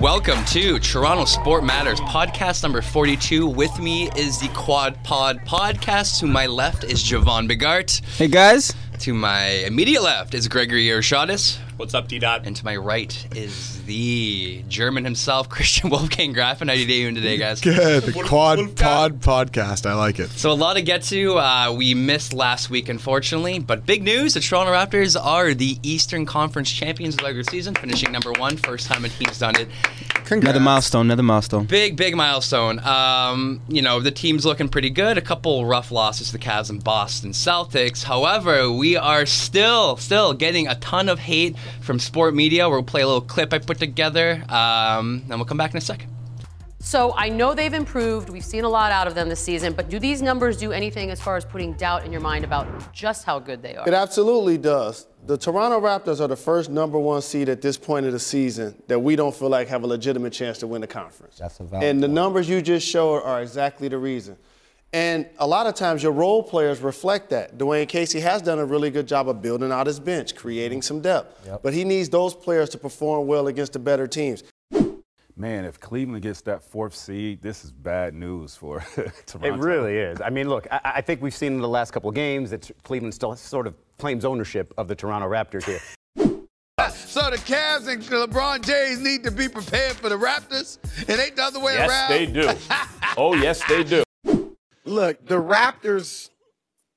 Welcome to Toronto Sport Matters podcast number 42. With me is the Quad Pod podcast. To my left is Javon Begart. Hey guys. To my immediate left is Gregory Ershaddis. What's up, D Dot? And to my right is the German himself, Christian Wolfgang Grafen. How are you doing today, guys? Good. The Quad Pod podcast. I like it. So a lot to get to. Uh, we missed last week, unfortunately, but big news: the Toronto Raptors are the Eastern Conference champions of the regular season, finishing number one, first time a team's done it. Another milestone. Another milestone. Big, big milestone. Um, you know, the team's looking pretty good. A couple rough losses to the Cavs and Boston Celtics. However, we are still, still getting a ton of hate from sport media. We'll play a little clip I put together, um, and we'll come back in a second. So I know they've improved. We've seen a lot out of them this season, but do these numbers do anything as far as putting doubt in your mind about just how good they are? It absolutely does. The Toronto Raptors are the first number one seed at this point of the season that we don't feel like have a legitimate chance to win the conference. That's a valid and the numbers you just showed are exactly the reason. And a lot of times your role players reflect that. Dwayne Casey has done a really good job of building out his bench, creating some depth. Yep. But he needs those players to perform well against the better teams. Man, if Cleveland gets that fourth seed, this is bad news for Toronto. It really is. I mean, look, I, I think we've seen in the last couple of games that Cleveland still sort of claims ownership of the Toronto Raptors here. So the Cavs and LeBron James need to be prepared for the Raptors. It ain't the other way Yes, around. Yes, they do. Oh, yes, they do. Look, the Raptors,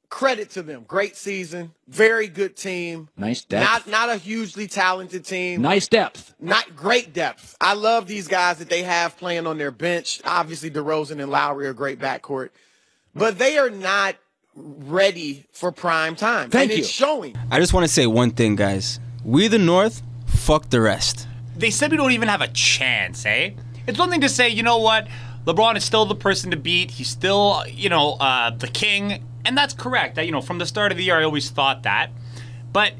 credit to them. Great season, very good team. Nice depth. Not not a hugely talented team. Nice depth. Not great depth. I love these guys that they have playing on their bench. Obviously, DeRozan and Lowry are great backcourt, but they are not ready for prime time. Thank and you. it's showing. I just want to say one thing, guys. We the North. Fuck the rest. They said we don't even have a chance, eh? It's one thing to say, you know what? LeBron is still the person to beat. He's still, you know, uh, the king. And that's correct. You know, from the start of the year, I always thought that. But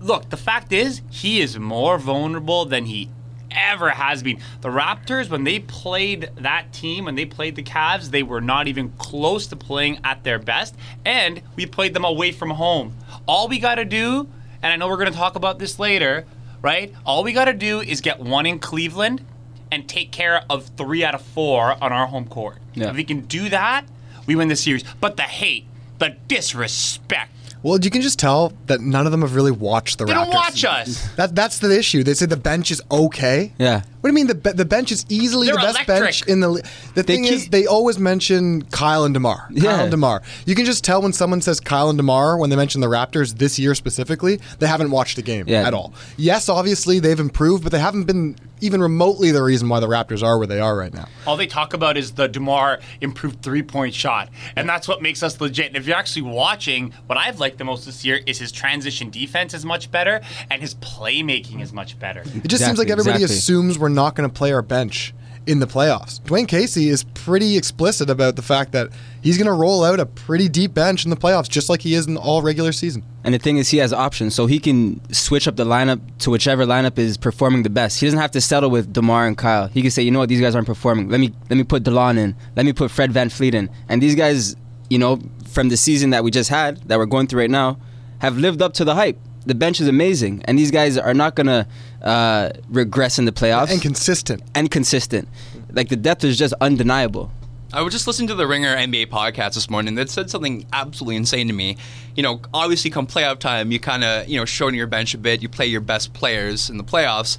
look, the fact is, he is more vulnerable than he ever has been. The Raptors, when they played that team, when they played the Cavs, they were not even close to playing at their best. And we played them away from home. All we got to do, and I know we're going to talk about this later, right? All we got to do is get one in Cleveland and take care of three out of four on our home court. Yeah. If we can do that, we win the series. But the hate, the disrespect, Well, you can just tell that none of them have really watched the they Raptors. don't watch us. That, that's the issue. They say the bench is okay. Yeah. What do you mean the be- the bench is easily They're the best electric. bench in the? li- The They thing is, they always mention Kyle and Demar. Kyle and Demar. You can just tell when someone says Kyle and Demar when they mention the Raptors this year specifically, they haven't watched the game Yeah. at all. Yes, obviously they've improved, but they haven't been even remotely the reason why the Raptors are where they are right now. All they talk about is the DeMar improved three point shot. And that's what makes us legit. And if you're actually watching, what I've liked the most this year is his transition defense is much better and his playmaking is much better. It just seems like everybody exactly. assumes we're not going to play our bench in the playoffs. Dwayne Casey is pretty explicit about the fact that he's going to roll out a pretty deep bench in the playoffs, just like he is in all regular season. And the thing is, he has options, so he can switch up the lineup to whichever lineup is performing the best. He doesn't have to settle with Demar and Kyle. He can say, you know what, these guys aren't performing. Let me let me put Delon in. Let me put Fred VanVleet in. And these guys, you know, from the season that we just had, that we're going through right now, have lived up to the hype. The bench is amazing, and these guys are not gonna uh, regress in the playoffs. And consistent. and consistent. Like the depth is just undeniable. I was just listening to the Ringer NBA podcast this morning that said something absolutely insane to me. You know, obviously, come playoff time, you kind of, you know, shorten your bench a bit, you play your best players in the playoffs.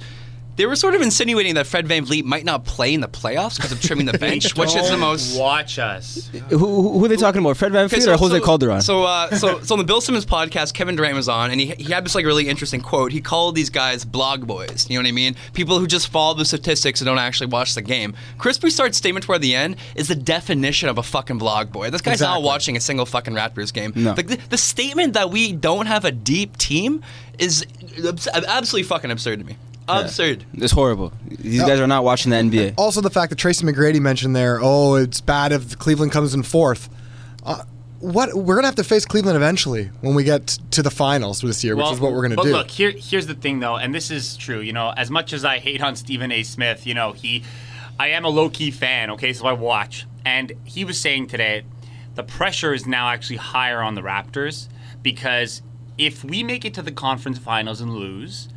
They were sort of insinuating that Fred VanVleet might not play in the playoffs because of trimming the bench, which is the most. Watch us. Who, who, who are they talking about? Fred Van Okay, Fleet or Jose Calderon? So, uh, so, so on the Bill Simmons podcast, Kevin Durant was on, and he, he had this like really interesting quote. He called these guys blog boys. You know what I mean? People who just follow the statistics and don't actually watch the game. Chris Broussard's statement toward the end is the definition of a fucking blog boy. This guy's not watching a single fucking Raptors game. No. Like the, the statement that we don't have a deep team is absolutely fucking absurd to me. Absurd. It's horrible. These guys are not watching the NBA. Also, the fact that Tracy McGrady mentioned there, oh, it's bad if Cleveland comes in fourth. Uh, what we're gonna have to face Cleveland eventually when we get to the finals this year, which is what we're gonna but do. But look, here, here's the thing, though, and this is true. You know, as much as I hate on Stephen A. Smith, you know, he, I am a low key fan. Okay, so I watch, and he was saying today, the pressure is now actually higher on the Raptors because if we make it to the conference finals and lose,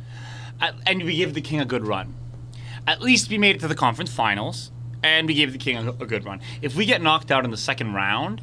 and we give the King a good run, at least we made it to the conference finals and we gave the King a, a good run. If we get knocked out in the second round,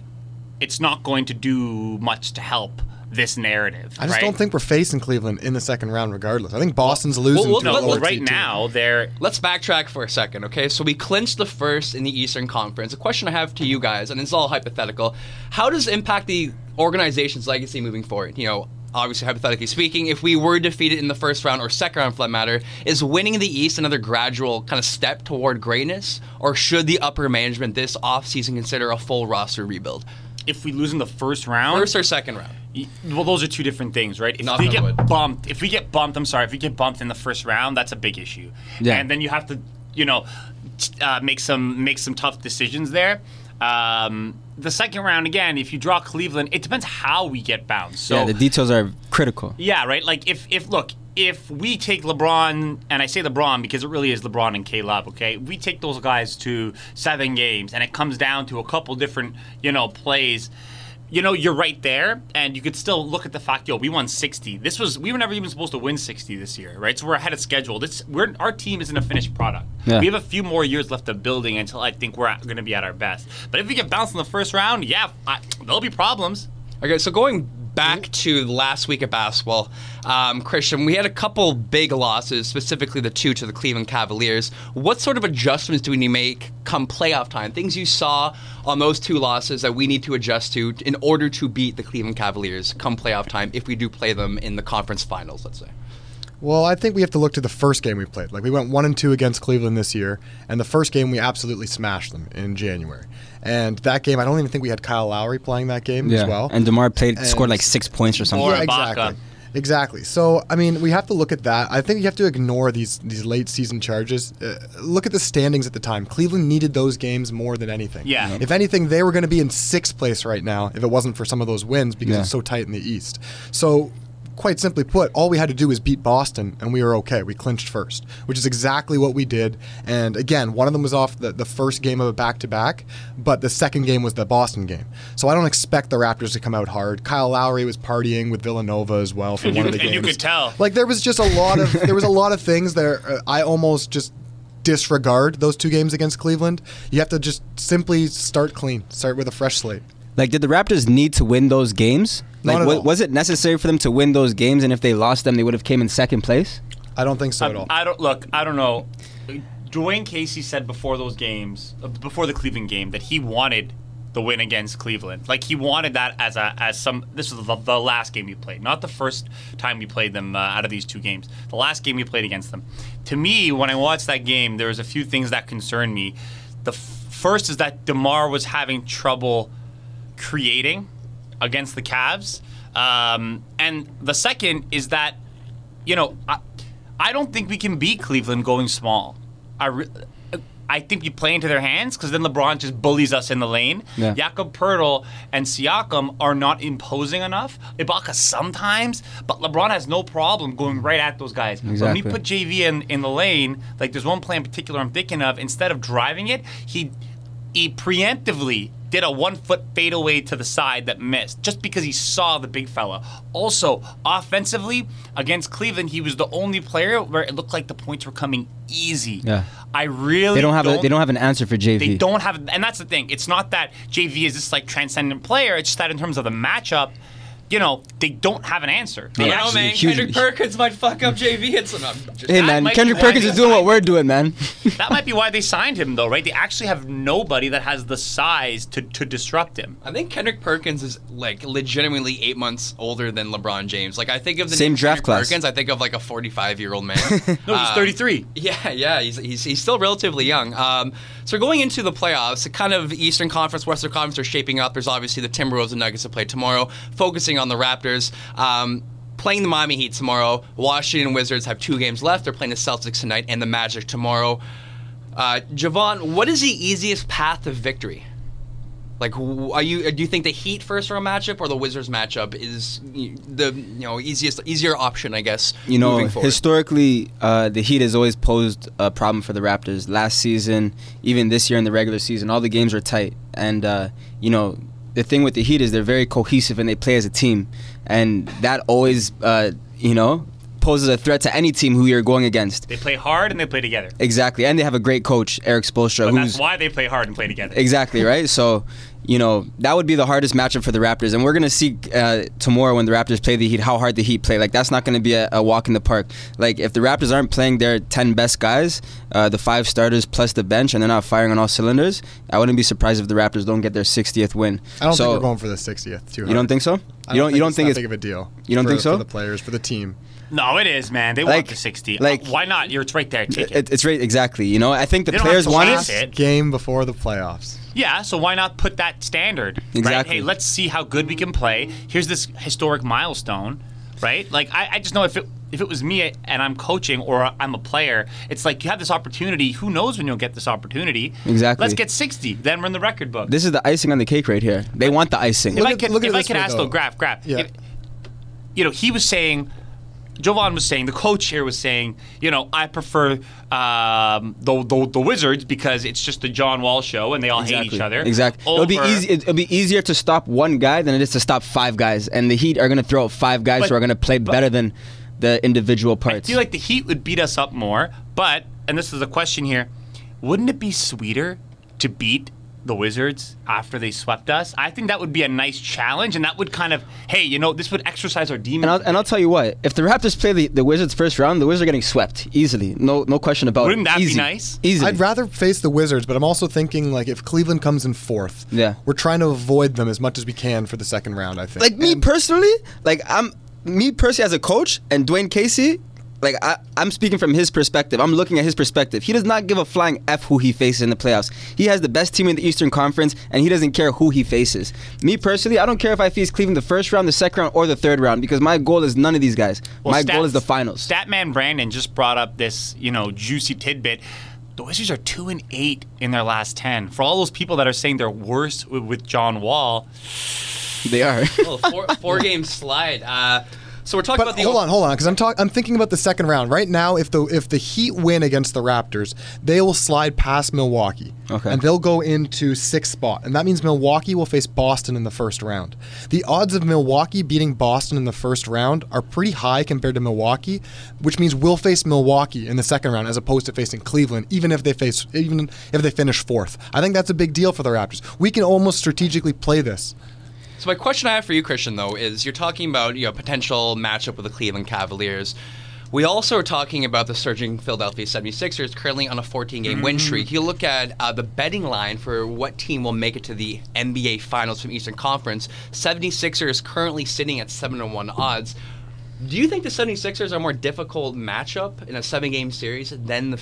it's not going to do much to help this narrative. I just right? don't think we're facing Cleveland in the second round, regardless. I think Boston's losing well, to a well, right team. now they're Let's backtrack for a second, okay? So we clinched the first in the Eastern Conference. A question I have to you guys, and it's all hypothetical: How does it impact the organization's legacy moving forward? You know, obviously hypothetically speaking, if we were defeated in the first round or second round, for that matter, is winning the East another gradual kind of step toward greatness, or should the upper management this offseason consider a full roster rebuild? if we lose in the first round, First or second round? well, those are two different things, right? If Knock we get wood. bumped, if we get bumped, I'm sorry, if we get bumped in the first round, that's a big issue. Yeah. And then you have to, you know, uh, make some make some tough decisions there. Um, the second round again, if you draw Cleveland, it depends how we get bounced. So yeah, the details are critical. Yeah, right. Like if if look, if we take LeBron, and I say LeBron because it really is LeBron and K Love, okay? We take those guys to seven games, and it comes down to a couple different, you know, plays. You know, you're right there, and you could still look at the fact, yo, we won 60. This was we were never even supposed to win 60 this year, right? So we're ahead of schedule. This we're our team isn't a finished product. Yeah. We have a few more years left of building until I think we're going to be at our best. But if we get bounced in the first round, yeah, I, there'll be problems. Okay, so going back to last week of basketball, um, Christian, we had a couple big losses, specifically the two to the Cleveland Cavaliers. What sort of adjustments do we need to make come playoff time? Things you saw on those two losses that we need to adjust to in order to beat the Cleveland Cavaliers come playoff time if we do play them in the conference finals, let's say. Well, I think we have to look to the first game we played. Like we went one and two against Cleveland this year, and the first game we absolutely smashed them in January. And that game, I don't even think we had Kyle Lowry playing that game Yeah. as well. And DeMar played And- scored like six points or something. Or yeah, Ibaka. exactly. Exactly. So, I mean, we have to look at that. I think you have to ignore these these late season charges. Uh, look at the standings at the time. Cleveland needed those games more than anything. Yeah. If anything, they were going to be in sixth place right now if it wasn't for some of those wins because Yeah. it's so tight in the East. So, quite simply put, all we had to do was beat Boston and we were okay. We clinched first, which is exactly what we did. And again, one of them was off the, the first game of a back to back, but the second game was the Boston game. So I don't expect the Raptors to come out hard. Kyle Lowry was partying with Villanova as well for And one you- of the and games. you could tell. Like there was just a lot of there was a lot of things there. Uh, I almost just disregard those two games against Cleveland. You have to just simply start clean, start with a fresh slate. Like, did the Raptors need to win those games? Not Like, at was it necessary for them to win those games? And if they lost them, they would have came in second place. I don't think so at I, all. I don't look. I don't know. Dwayne Casey said before those games, uh, before the Cleveland game, that he wanted the win against Cleveland. Like he wanted that as a as some. This was the, the last game we played, not the first time we played them uh, out of these two games. The last game we played against them. To me, when I watched that game, there was a few things that concerned me. The f- first is that Demar was having trouble creating against the Cavs, um, and the second is that you know, I, I don't think we can beat Cleveland going small. I, re- I think you play into their hands because then LeBron just bullies us in the lane. Yeah. Jakob Poeltl and Siakam are not imposing enough. Ibaka sometimes, but LeBron has no problem going right at those guys. So When Exactly. we put JV in, in the lane, like there's one play in particular I'm thinking of, instead of driving it, he he preemptively did a one foot fadeaway to the side that missed just because he saw the big fella. Also, offensively, against Cleveland, he was the only player where it looked like the points were coming easy. Yeah. I really They don't have a, they don't have an answer for JV. they don't have, and that's the thing. It's not that JV is this like transcendent player. It's just that in terms of the matchup, you know, they don't have an answer. They I don't know, actually- man. huge- Kendrick Perkins might fuck up JV. It's not just Hey man, Kendrick Perkins is doing what we're doing, man. that might be why they signed him, though, right? They actually have nobody that has the size to, to disrupt him. I think Kendrick Perkins is like legitimately eight months older than LeBron James. Like I think of the Same name draft Kendrick class. Perkins, I think of like a 45 year old man. No, he's Um, 33. Yeah, yeah, he's, he's, he's still relatively young. Um, so going into the playoffs, the kind of Eastern Conference, Western Conference are shaping up. There's obviously the Timberwolves and Nuggets to play tomorrow. Focusing on the Raptors. Um, playing the Miami Heat tomorrow. Washington Wizards have two games left. They're playing the Celtics tonight and the Magic tomorrow. Uh, Javon, what is the easiest path to victory? Like, are you? Do you think the Heat first round matchup or the Wizards matchup is the you know easiest, easier option? I guess. You know, moving forward? historically, uh, the Heat has always posed a problem for the Raptors. Last season, even this year in the regular season, all the games were tight. And, uh, you know, the thing with the Heat is they're very cohesive and they play as a team. And that always, uh, you know, poses a threat to any team who you're going against. They play hard and they play together. Exactly. And they have a great coach, Erik Spoelstra, But who's that's why they play hard and play together. Exactly right. So, you know, that would be the hardest matchup for the Raptors, and we're gonna see uh, tomorrow when the Raptors play the Heat how hard the Heat play. Like that's not gonna be a, a walk in the park. Like if the Raptors aren't playing their ten best guys, uh, the five starters plus the bench, and they're not firing on all cylinders, I wouldn't be surprised if the Raptors don't get their 60th win. I don't so, think we're going for the 60th. Too You don't think so? I You don't. You don't it's think it's big of a deal? You don't for- think so? For the players, for the team. No, it is, man. They Like- want the 60. like- Why not? You're it's right there. Take it. It, it's right. Exactly. You know, I think the They players have to want chase it. it. Game before the playoffs. Yeah, so why not put that standard? Right? Exactly. Hey, let's see how good we can play. Here's this historic milestone, right? Like I, I just know if it if it was me and I'm coaching or I'm a player, it's like you have this opportunity. Who knows when you'll get this opportunity? Exactly. Let's get 60. Then we're in the record book. This is the icing on the cake right here. They want the icing. if I at- could, look if it I could ask though. though, Graf, Graf, Yeah. if- you know, he was saying, Jovan was saying, the coach here was saying, you know, I prefer um, the, the the Wizards because it's just the John Wall show and they all hate each other. Exactly. It'll be easy. It'll be easier to stop one guy than it is to stop five guys. And the Heat are going to throw out five guys But- who are going to play but- better than the individual parts. I feel like the Heat would beat us up more, but and this is a question here, wouldn't it be sweeter to beat the Wizards after they swept us? I think that would be a nice challenge, and that would kind of, hey, you know, this would exercise our demons. and I'll, and I'll tell you what, if the Raptors play the, the Wizards first round, the Wizards are getting swept easily. No no question about it. Wouldn't it. that be nice? Easily. I'd rather face the Wizards, but I'm also thinking like if Cleveland comes in fourth, Yeah. we're trying to avoid them as much as we can for the second round. I think. like me And- personally, like I'm me personally as a coach and Dwayne Casey, like I, I'm speaking from his perspective. I'm looking at his perspective. He does not give a flying f who he faces in the playoffs. He has the best team in the Eastern Conference, and he doesn't care who he faces. Me personally, I don't care if I face Cleveland the first round, the second round, or the third round because my goal is none of these guys. Well, my Stat- goal is the finals. Statman Brandon just brought up this, you know, juicy tidbit. The Wizards are two and eight in their last ten. For all those people that are saying they're worse with, with John Wall, They are. well, four, four game slide. Uh, so we're talking But about the hold on, hold on, because I'm talking. I'm thinking about the second round right now. If the if the Heat win against the Raptors, they will slide past Milwaukee, Okay. and they'll go into sixth spot, and that means Milwaukee will face Boston in the first round. The odds of Milwaukee beating Boston in the first round are pretty high compared to Milwaukee, which means we'll face Milwaukee in the second round as opposed to facing Cleveland, even if they face even if they finish fourth. I think that's a big deal for the Raptors. We can almost strategically play this. So my question I have for you, Christian, though, is you're talking about you know potential matchup with the Cleveland Cavaliers. We also are talking about the surging Philadelphia 76ers currently on a 14-game win streak. You look at uh, the betting line for what team will make it to the NBA Finals from Eastern Conference. 76ers currently sitting at 7 to 1 odds. Do you think the 76ers are a more difficult matchup in a seven-game series than the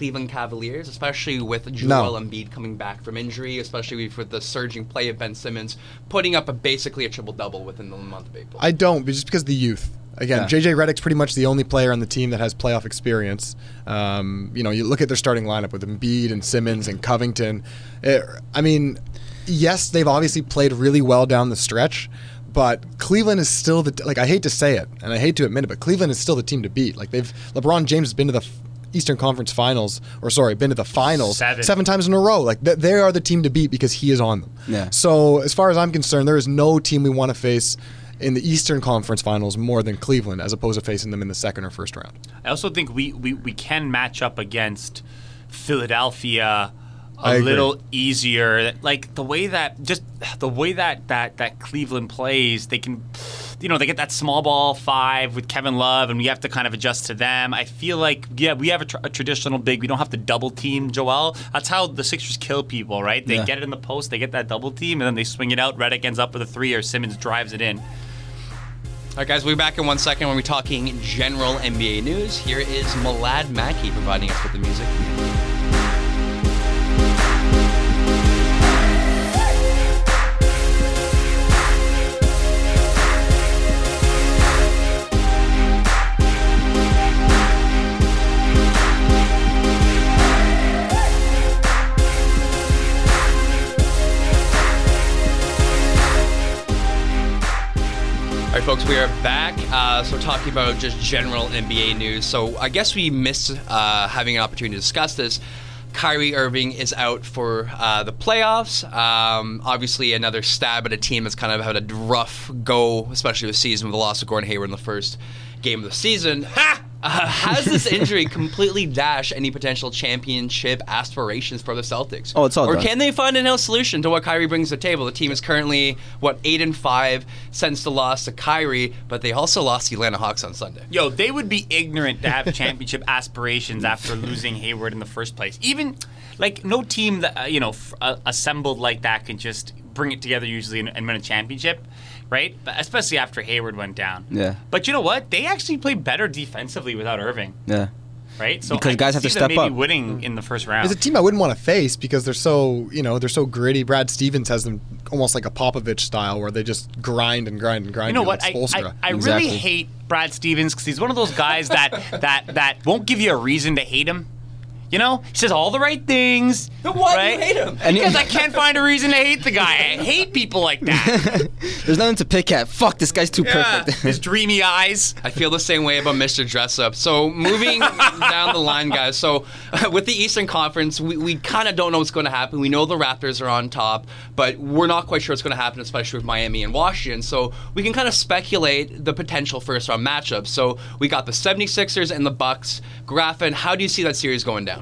Cleveland Cavaliers, especially with Joel Embiid coming back from injury, especially with the surging play of Ben Simmons, putting up a basically a triple double within the month of April. I don't, just because of the youth. Again, Yeah. JJ Redick's pretty much the only player on the team that has playoff experience. Um, you know, you look at their starting lineup with Embiid and Simmons and Covington. It- I mean, yes, they've obviously played really well down the stretch, but Cleveland is still the like I hate to say it and I hate to admit it, but Cleveland is still the team to beat. Like they've LeBron James has been to the f- Eastern Conference Finals, or sorry, been to the finals Seven. times in a row. Like th- they are the team to beat because he is on them. Yeah. So as far as I'm concerned, there is no team we want to face in the Eastern Conference Finals more than Cleveland, as opposed to facing them in the second or first round. I also think we, we, we can match up against Philadelphia a little easier. Like the way that just the way that that that Cleveland plays, they can you know, they get that small ball five with Kevin Love, and we have to kind of adjust to them. I feel like, yeah, we have a, tr- a traditional big. We don't have to double team Joel. That's how the Sixers kill people, right? They Yeah. get it in the post, they get that double team, and then they swing it out. Redick ends up with a three, or Simmons drives it in. All right, guys, we'll be back in one second when we're talking general NBA news. Here is Malad Mackey providing us with the music. Right, folks, we are back. Uh, so, talking about just general NBA news. So, I guess we missed uh, having an opportunity to discuss this. Kyrie Irving is out for uh, the playoffs. Um, obviously, another stab at a team that's kind of had a rough go, especially this season with the loss of Gordon Hayward in the first game of the season. Ha! Uh, has this injury completely dashed any potential championship aspirations for the Celtics? Oh, it's all Or done. can they find a no solution to what Kyrie brings to the table? The team is currently what eight and five since the loss to Kyrie, but they also lost the Atlanta Hawks on Sunday. Yo, they would be ignorant to have championship aspirations after losing Hayward in the first place. Even like no team that uh, you know f- uh, assembled like that can just bring it together usually and, and win a championship, right? But especially after Hayward went down. Yeah. But you know what? They actually played better defensively without Irving, Yeah. right? So Because I guys have to see them step maybe up. winning in the first round. It's a team I wouldn't want to face because they're so, you know, they're so gritty. Brad Stevens has them almost like a Popovich style where they just grind and grind and grind. You know what? Like I, I, Spoelstra. I really hate Brad Stevens because he's one of those guys that that that won't give you a reason to hate him. You know, he says all the right things. Then why right? do you hate him? And because I can't find a reason to hate the guy. I hate people like that. There's nothing to pick at. Fuck, this guy's too Yeah, perfect. his dreamy eyes. I feel the same way about Mr. Dress Up. So moving down the line, guys. So with the Eastern Conference, we, we kind of don't know what's going to happen. We know the Raptors are on top, but we're not quite sure what's going to happen, especially with Miami and Washington. So we can kind of speculate the potential first round matchups. So we got the 76ers and the Bucks. Graffin, how do you see that series going down?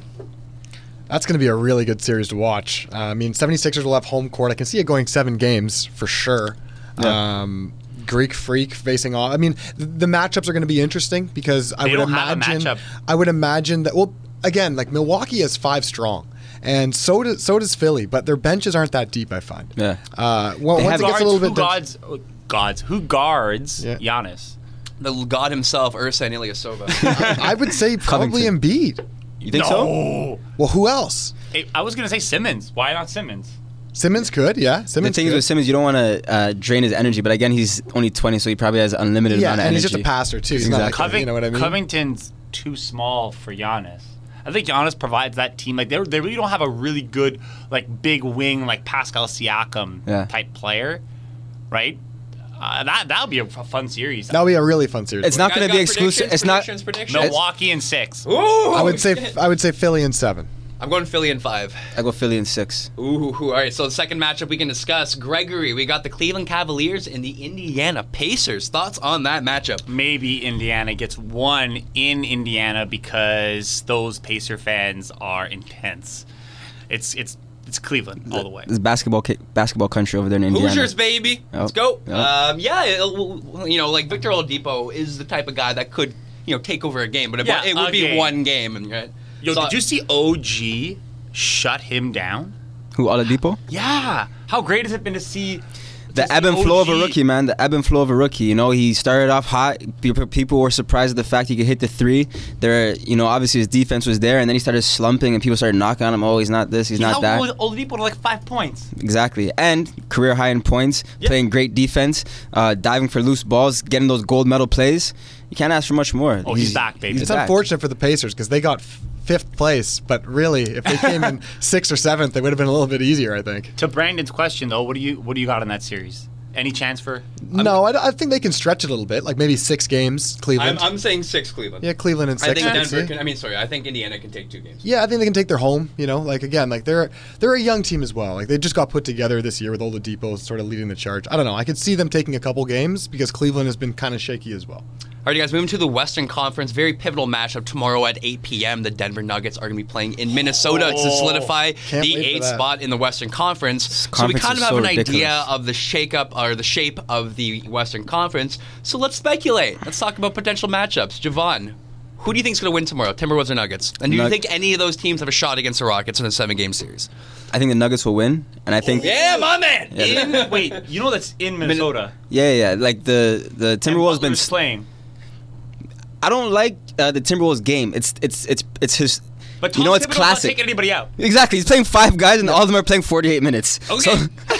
That's going to be a really good series to watch. Uh, I mean, 76ers will have home court. I can see it going seven games for sure. Um, Greek Freak facing off. I mean, th- the matchups are going to be interesting because I would don't have a imagine. I would imagine that. Well, again, like Milwaukee is five strong, and so does so does Philly, but their benches aren't that deep. I find. Yeah. Uh, well, They once have it gets Guards, a little who bit. guards, oh, gods, who guards Yeah. Giannis? The god himself, Ersan Ilyasova. I would say probably Covington. Embiid. You think so? Well, who else? Hey, I was gonna say Simmons. Why not Simmons? Simmons could, yeah. The Simmons thing is with Simmons, you don't want to uh, drain his energy, but again, he's only 20, so he probably has unlimited yeah, amount of and he's just a passer too. He's not like, Exactly. you know what I mean? Covington's too small for Giannis. I think Giannis provides that team like they they really don't have a really good like big wing like Pascal Siakam Yeah. type player, right? Uh, that that would be a f- fun series. That'll be a really fun series. It's not going to be exclusive. It's not. Predictions, predictions. Milwaukee in six. Ooh, I would say I would say Philly in seven. I'm going Philly in five. I go Philly in six. Ooh, all right. So the second matchup we can discuss, Gregory. We got the Cleveland Cavaliers and the Indiana Pacers. Thoughts on that matchup? Maybe Indiana gets one in Indiana because those Pacer fans are intense. It's it's it's Cleveland all the way. This basketball basketball country over there in Indiana. Hoosiers, baby. Let's go. Yep. Um, yeah, it- you know, like Victor Oladipo is the type of guy that could, you know, take over a game, but it, Yeah, it would be game. one game. And right. Yo, So- did you see OG shut him down? Who Oladipo? Yeah. How great has it been to see The ebb and flow of a rookie, man. The ebb and flow of a rookie. You know, he started off hot. People people were surprised at the fact he could hit the three. There, you know, obviously his defense was there, and then he started slumping, and people started knocking on him. Oh, he's not this, he's He not that. Ol- Oladipo to like five points. Exactly. And career high in points, playing great defense, uh, diving for loose balls, getting those gold medal plays. You can't ask for much more. Oh, he's back, baby. It's back. unfortunate for the Pacers because they got f- fifth place, but really, if they came in sixth or seventh, it would have been a little bit easier, I think. To Brandon's question though, what do you what do you got in that series? Any chance for? no, I, I think they can stretch it a little bit, like maybe six games, I'm, Cleveland. I'm saying six Cleveland. yeah, Cleveland and I six. think I can Denver can. I mean, sorry. I think Indiana can take two games. Yeah, I think they can take their home. You know, like again, like they're they're a young team as well. Like they just got put together this year with all the Oladipo sort of leading the charge. I don't know. I could see them taking a couple games because Cleveland has been kind of shaky as well. All right, you guys, moving to the Western Conference. Very pivotal matchup tomorrow at 8 p.m. The Denver Nuggets are going to be playing in Minnesota to Oh, solidify the eighth spot in the Western Conference. so we kind is of have so an idea of the shakeup, uh, or or the shape of the Western Conference. So let's speculate. Let's talk about potential matchups. Javon, who do you think is going to win tomorrow, Timberwolves or Nuggets? And do you Nug- think any of those teams have a shot against the Rockets in a seven-game series? I think the Nuggets will win, and I think Yeah, my man. Yeah. In, wait, you know that's in Minnesota. yeah, yeah, like the the Timberwolves been. Butler's playing. I don't like uh, the Timberwolves game. It's it's it's it's his. But Tom you know it's Thibodeau's classic. Not taking anybody out. Exactly. He's playing five guys, and all of them are playing 48 minutes. Okay. So,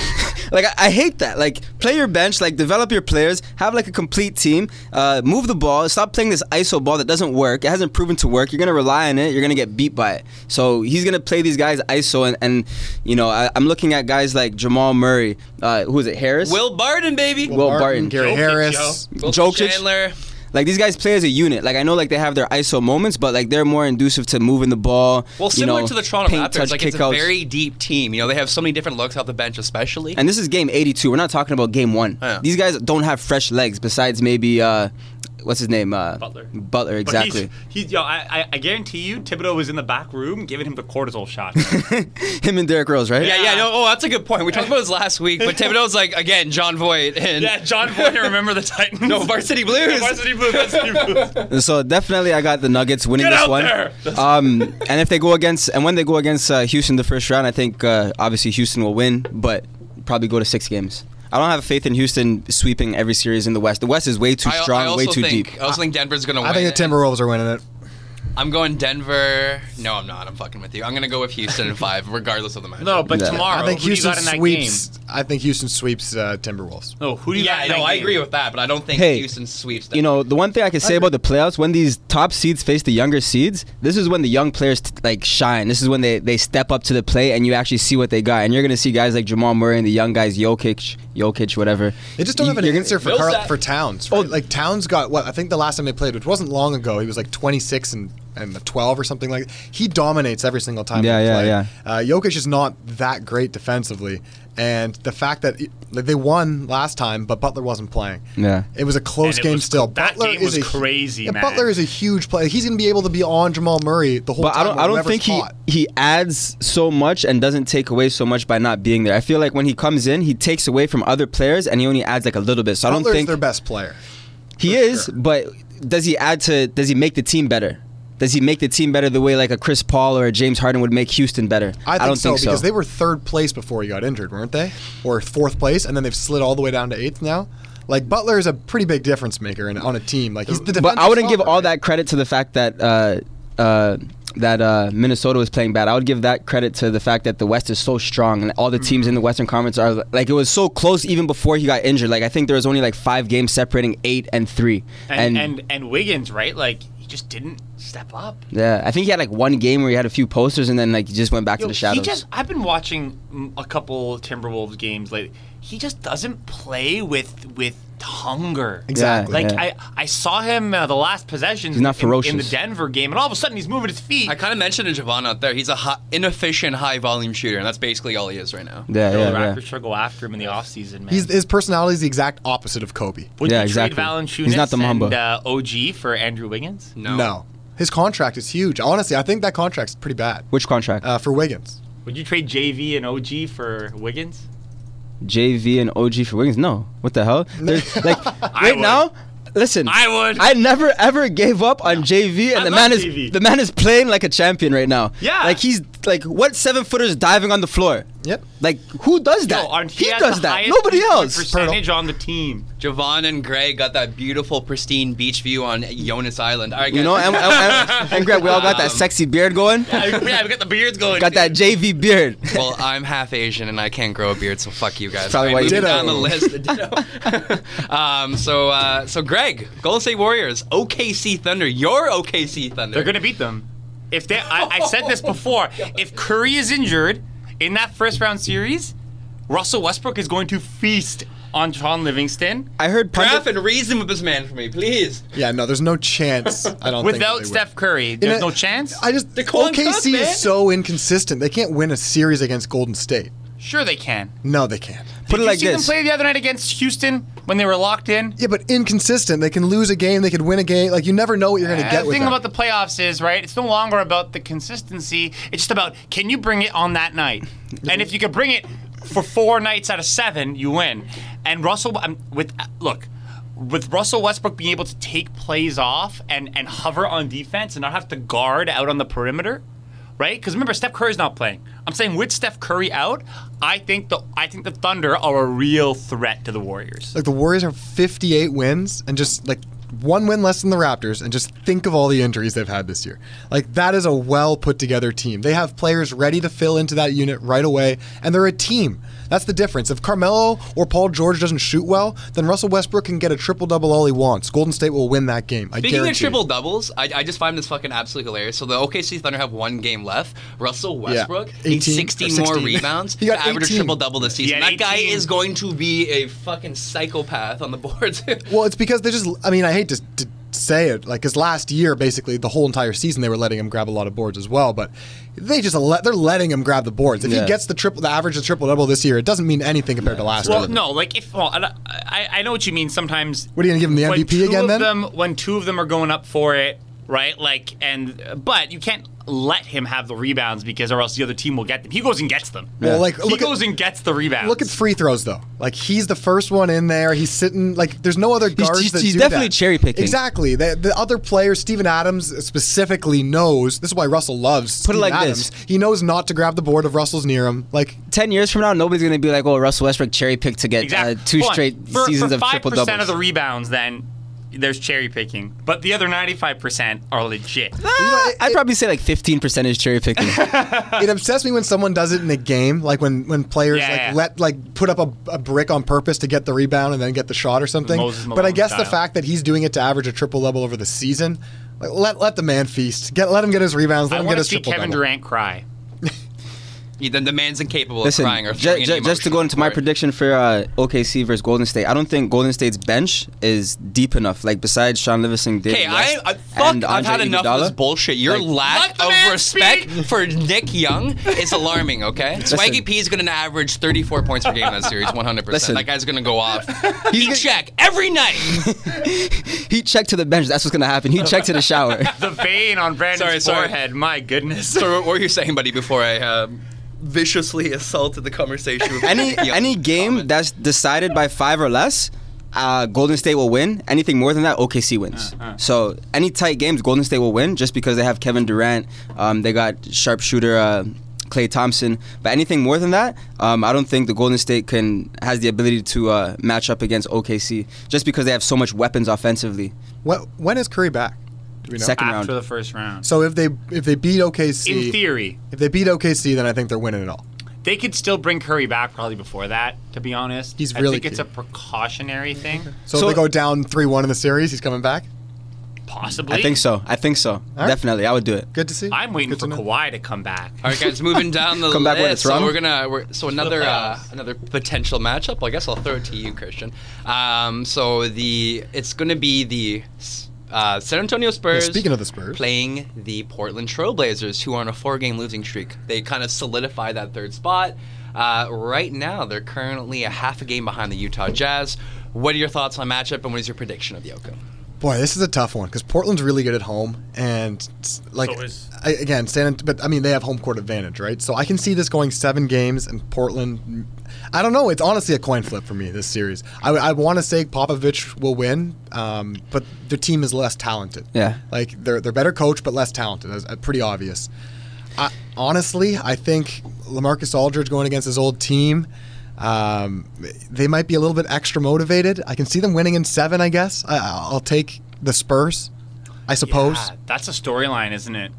like, I, I hate that. Like, play your bench, like, develop your players, have like a complete team, uh, move the ball, stop playing this ISO ball that doesn't work. It hasn't proven to work. You're gonna rely on it. You're gonna get beat by it. So he's gonna play these guys ISO, and, and you know, I, I'm looking at guys like Jamal Murray. Uh, who is it? Harris. Will Barton, baby. Will Barton, Gary Jokic, Harris. yo. Will Jokic. Chandler. Like these guys play as a unit. Like I know, like they have their ISO moments, but like they're more inducive to moving the ball. Well, you similar know, to the Toronto paint, Raptors, touch, like it's a very deep team. You know, they have so many different looks off the bench, especially. And this is game 82. We're not talking about game one. Yeah. These guys don't have fresh legs besides maybe, uh, what's his name? Uh, Butler. Butler, But exactly. he's, he's yo, I, I, guarantee you, Thibodeau was in the back room giving him the cortisol shot. Him and Derrick Rose, right? yeah, yeah, no, oh, that's a good point. We talked about this last week, but Thibodeau's like again, Jon Voight and yeah, Jon Voight. remember the Titans? no Varsity Blues. Varsity Blues. Varsity Blues. So definitely, I got the Nuggets winning Get this one. Um, and if they go against, and when they go against uh, Houston the first round, I think uh, obviously Houston will win, but probably go to six games. I don't have faith in Houston sweeping every series in the West. The West is way too strong, I also way too think, deep. I also think Denver's gonna win. I think the Timberwolves are winning it. I'm going Denver. No, I'm not. I'm fucking with you. I'm gonna go with Houston in five, regardless of the match. No, but Yeah. tomorrow, I think who do you Houston got in that sweeps. I think Houston sweeps uh, Timberwolves. game? No, who do you got Yeah, in no, that I game? agree with that, but I don't think Hey, Houston sweeps. Them. You know, the one thing I can say about the playoffs, when these top seeds face the younger seeds, this is when the young players t- like shine. This is when they, they step up to the plate and you actually see what they got. And you're gonna see guys like Jamal Murray and the young guys, Jokic, Jokic, whatever. They just don't You- have an you're gonna- answer for Carl, for Towns. Right? like Towns got what I think the last time they played, which wasn't long ago, he was like 26 and and the 12 or something like. That. He dominates every single time. Yeah, yeah, play. yeah. Uh, Jokic is not that great defensively, and the fact that like they won last time, but Butler wasn't playing. Yeah. It was a close game was- still. that Butler game is was a, crazy, yeah, man. Butler is a huge player. He's going to be able to be on Jamal Murray the whole time. But time. I don't. I don't think he hot. he adds so much and doesn't take away so much by not being there. I feel like when he comes in, he takes away from other players and he only adds like a little bit. So I don't Butler's think their best player. he is. But does he add to? Does he make the team better? Does he make the team better the way like a Chris Paul or a James Harden would make Houston better? I think don't so think so. because they were third place before he got injured, weren't they? Or fourth place, and then they've slid all the way down to eighth now. Like Butler is a pretty big difference maker in, on a team. Like he's the but I wouldn't give stopper. all that credit to the fact that uh, uh, that uh, Minnesota was playing bad. I would give that credit to the fact that the West is so strong and all the teams in the Western Conference are like it was so close even before he got injured. Like I think there was only like five games separating eight and three. And, and and Wiggins, right? Like he just didn't step up. yeah, I think he had like one game where he had a few posters and then like he just went back Yo, to the shadows. He just I've been watching mm, a couple Timberwolves games lately. He just doesn't play with with hunger. Exactly, Like yeah. I I saw him uh, the last possessions in- in, the. Denver game, and all of a sudden he's moving his feet. I kind of mentioned to Javon out there. He's a high, inefficient, high volume shooter, and that's basically all he is right now. yeah, the yeah, The Raptors yeah. go after him in the offseason, man. He's, his personality is the exact opposite of Kobe. Would Yeah, you exactly. trade Valanciunas He's not the and uh, OG for Andrew Wiggins? No. No. His contract is huge. Honestly, I think that contract's pretty bad Which contract? uh, for Wiggins. Would you trade JV and OG for Wiggins? JV and OG for Wiggins? No. What the hell? There's, like right would. now, listen. I would. I never ever gave up on JV, and I the man is JV. the man is playing like a champion right now. Yeah. like he's like what seven footers diving on the floor. Yep. Like who does that? Yo, aren't he has does the that. Nobody else. Percentage on the team. Javon and Greg got that beautiful, pristine beach view on Jonas Island. All right, You know, and, and, and, and Greg, we all got that Um, sexy beard going. yeah, we got the beards going. Got that JV beard. Well, I'm half Asian and I can't grow a beard, so fuck you guys. Probably All why you moving ditto. down the list. Um, so, uh, so Greg, Golden State Warriors, OKC Thunder, your OKC Thunder. They're gonna beat them. If they, I, I said this before. If Curry is injured in that first round series, Russell Westbrook is going to feast on John Livingston I heard Graph pundit, and reason with this man for me, please. Yeah, no, there's no chance. I don't without that Steph. Curry. There's a- no chance. I just Daquan OKC Cook, man. is so inconsistent. They can't win a series against Golden State. Sure, they can. No, they can't. put Did it like you see this. them play the other night against Houston when they were locked in? Yeah, but inconsistent. They can lose a game. They could win a game. Like you never know what you're going to Uh, get the with thing them. about the playoffs is, right, it's no longer about the consistency. It's just about can you bring it on that night? and if you can bring it for four nights out of seven, you win. And Russell, um, with look, with Russell Westbrook being able to take plays off and and hover on defense and not have to guard out on the perimeter, right? Because remember, Steph Curry's not playing. I'm saying with Steph Curry out, I think the I think the Thunder are a real threat to the Warriors. Like the Warriors are 58 wins and just like one win less than the Raptors, and just think of all the injuries they've had this year. Like that is a well put together team. They have players ready to fill into that unit right away, and they're a team. That's the difference. If Carmelo or Paul George doesn't shoot well, then Russell Westbrook can get a triple double all he wants. Golden State will win that game. I Speaking guarantee. of triple doubles, I, I just find this fucking absolutely hilarious. So the OKC Thunder have one game left. Russell Westbrook needs 18 or 16 more rebounds He got to average a triple double this season. Yeah, that guy is going to be a fucking psychopath on the boards. Well, it's because they just. I mean, I hate to, to say it, like, because last year, basically, the whole entire season, they were letting him grab a lot of boards as well. But they just let they're letting him grab the boards. If Yeah. he gets the triple, the average of triple double this year, it doesn't mean anything compared to last Well, year. Well, no, like if well, I, I I know what you mean. Sometimes What are you gonna give him the MVP again then? Them, when two of them are going up for it, right? Like, and but you can't let him have the rebounds because or else the other team will get them. He goes and gets them. Well, like, he look at- goes and gets the rebounds. Look at free throws though. Like he's the first one in there. He's sitting like there's no other guards he's- that he's do definitely that. cherry-picking. Exactly. The, the other players, Steven Adams specifically knows. This is why Russell loves. Put it like Adams. this. He knows not to grab the board if Russell's near him. Like Ten years from now, nobody's gonna be like, "Oh, Russell Westbrook cherry picked to get exactly uh, two Hold straight for, seasons for of 5% triple doubles." of the rebounds. Then there's cherry picking, but the other 95 percent are legit. Ah, I'd probably say like 15% is cherry picking. it upsets me when someone does it in a game, like when when players Yeah, like yeah. let like put up a, a brick on purpose to get the rebound and then get the shot or something. Moses But I Malone guess the fact that he's doing it to average a triple double over the season, like, let let the man feast. Get let him get his rebounds. Let I him want get to his see triple Kevin double. Durant cry. He- the, the man's incapable Listen, of crying or ju- throwing just to go into my it. prediction for uh, OKC versus Golden State, I don't think Golden State's bench is deep enough. Like besides Shaun Livingston, David Okay, I, West, I fuck. and I've had Andre enough of this bullshit. Your Like- lack of respect speak. for Nick Young is alarming. Okay, Listen. Swaggy P is going to average 34 points per game in that series, 100. percent That guy's going to go off. Heat check every night. he checked to the bench. That's what's gonna happen. He checked to the shower. The vein on Brandon's Sorry, sorry. forehead. My goodness. so what were you saying, buddy? Before I uh, viciously assaulted the conversation. With any Nick any game Comment. that's decided by five or less, uh, Golden State will win. Anything more than that, OKC wins. So any tight games, Golden State will win just because they have Kevin Durant. Um, they got sharpshooter uh, Klay Thompson. But anything more than that, um, I don't think the Golden State can has the ability to uh, match up against OKC just because they have so much weapons offensively. When, when is Curry back? Do we know? Second After round. the first round. So if they if they beat OKC, In theory, if they beat OKC, then I think they're winning it all. they could still bring Curry back probably before that. To be honest, He's really. I really think it's a precautionary thing. So, So- if they go down three one in the series, he's coming back. Possibly. I think so. I think so. right. Definitely, I would do it. Good to see. I'm waiting Good for to know. Kawhi to come back. All right, guys, moving down the Come back list. when it's so rum. we're gonna we're, so another uh, another potential matchup. Well, I guess I'll throw it to you, Christian. Um, so the it's gonna be the uh, San Antonio Spurs. Yeah, speaking of the Spurs. playing the Portland Trailblazers, who are on a four-game losing streak. They kind of solidify that third spot. Uh, right now, they're currently a half a game behind the Utah Jazz. What are your thoughts on the matchup, and what is your prediction of the outcome? Boy, this is a tough one because Portland's really good at home, and like So is- I, again, San, but I mean they have home court advantage, right? So I can see this going seven games, and Portland. mm, I don't know. It's honestly a coin flip for me this series. I, I want to say Popovich will win, um, but their team is less talented. Yeah. like they're they're better coached but less talented. That's uh, pretty obvious. I, honestly, I think Lamarcus Aldridge going against his old team. Um, they might be a little bit extra motivated. I can see them winning in seven. I guess I, I'll take the Spurs. I suppose. Yeah, that's a storyline, isn't it?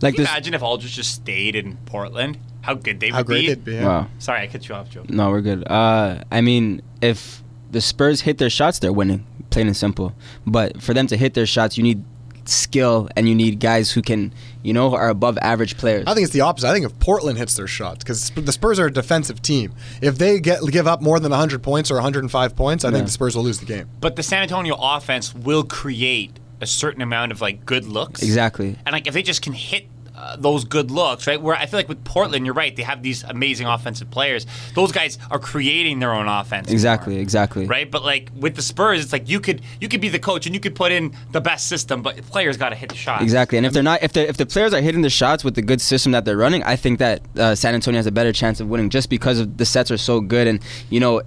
Like Can you this. imagine if Aldridge just stayed in Portland? How good they How would great be. they'd be. yeah. Wow. Sorry, I cut you off, Joe. No, we're good. Uh, I mean, if the Spurs hit their shots, they're winning, plain and simple. But for them to hit their shots, you need skill and you need guys who can, you know, are above average players. I think it's the opposite. I think if Portland hits their shots, because the Spurs are a defensive team, if they get give up more than 100 points or 105 points, I Yeah. think the Spurs will lose the game. But the San Antonio offense will create a certain amount of like good looks. Exactly. And like if they just can hit uh, those good looks, right? Where I feel like with Portland, you're right. They have these amazing offensive players. Those guys are creating their own offense. Exactly, more, exactly. Right, but like with the Spurs, it's like you could you could be the coach and you could put in the best system, but players got to hit the shot. Exactly, and if they're not, if they if the players are hitting the shots with the good system that they're running, I think that uh, San Antonio has a better chance of winning just because of the sets are so good, and you know,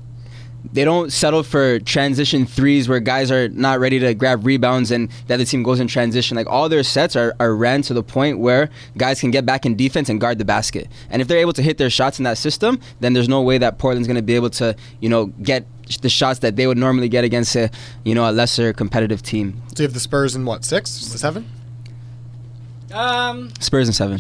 they don't settle for transition threes where guys are not ready to grab rebounds and that the other team goes in transition. Like all their sets are, are ran to the point where guys can get back in defense and guard the basket. And if they're able to hit their shots in that system, then there's no way that Portland's going to be able to, you know, get the shots that they would normally get against a, you know, a lesser competitive team. So you have the Spurs in what six, seven? Um, Spurs in seven.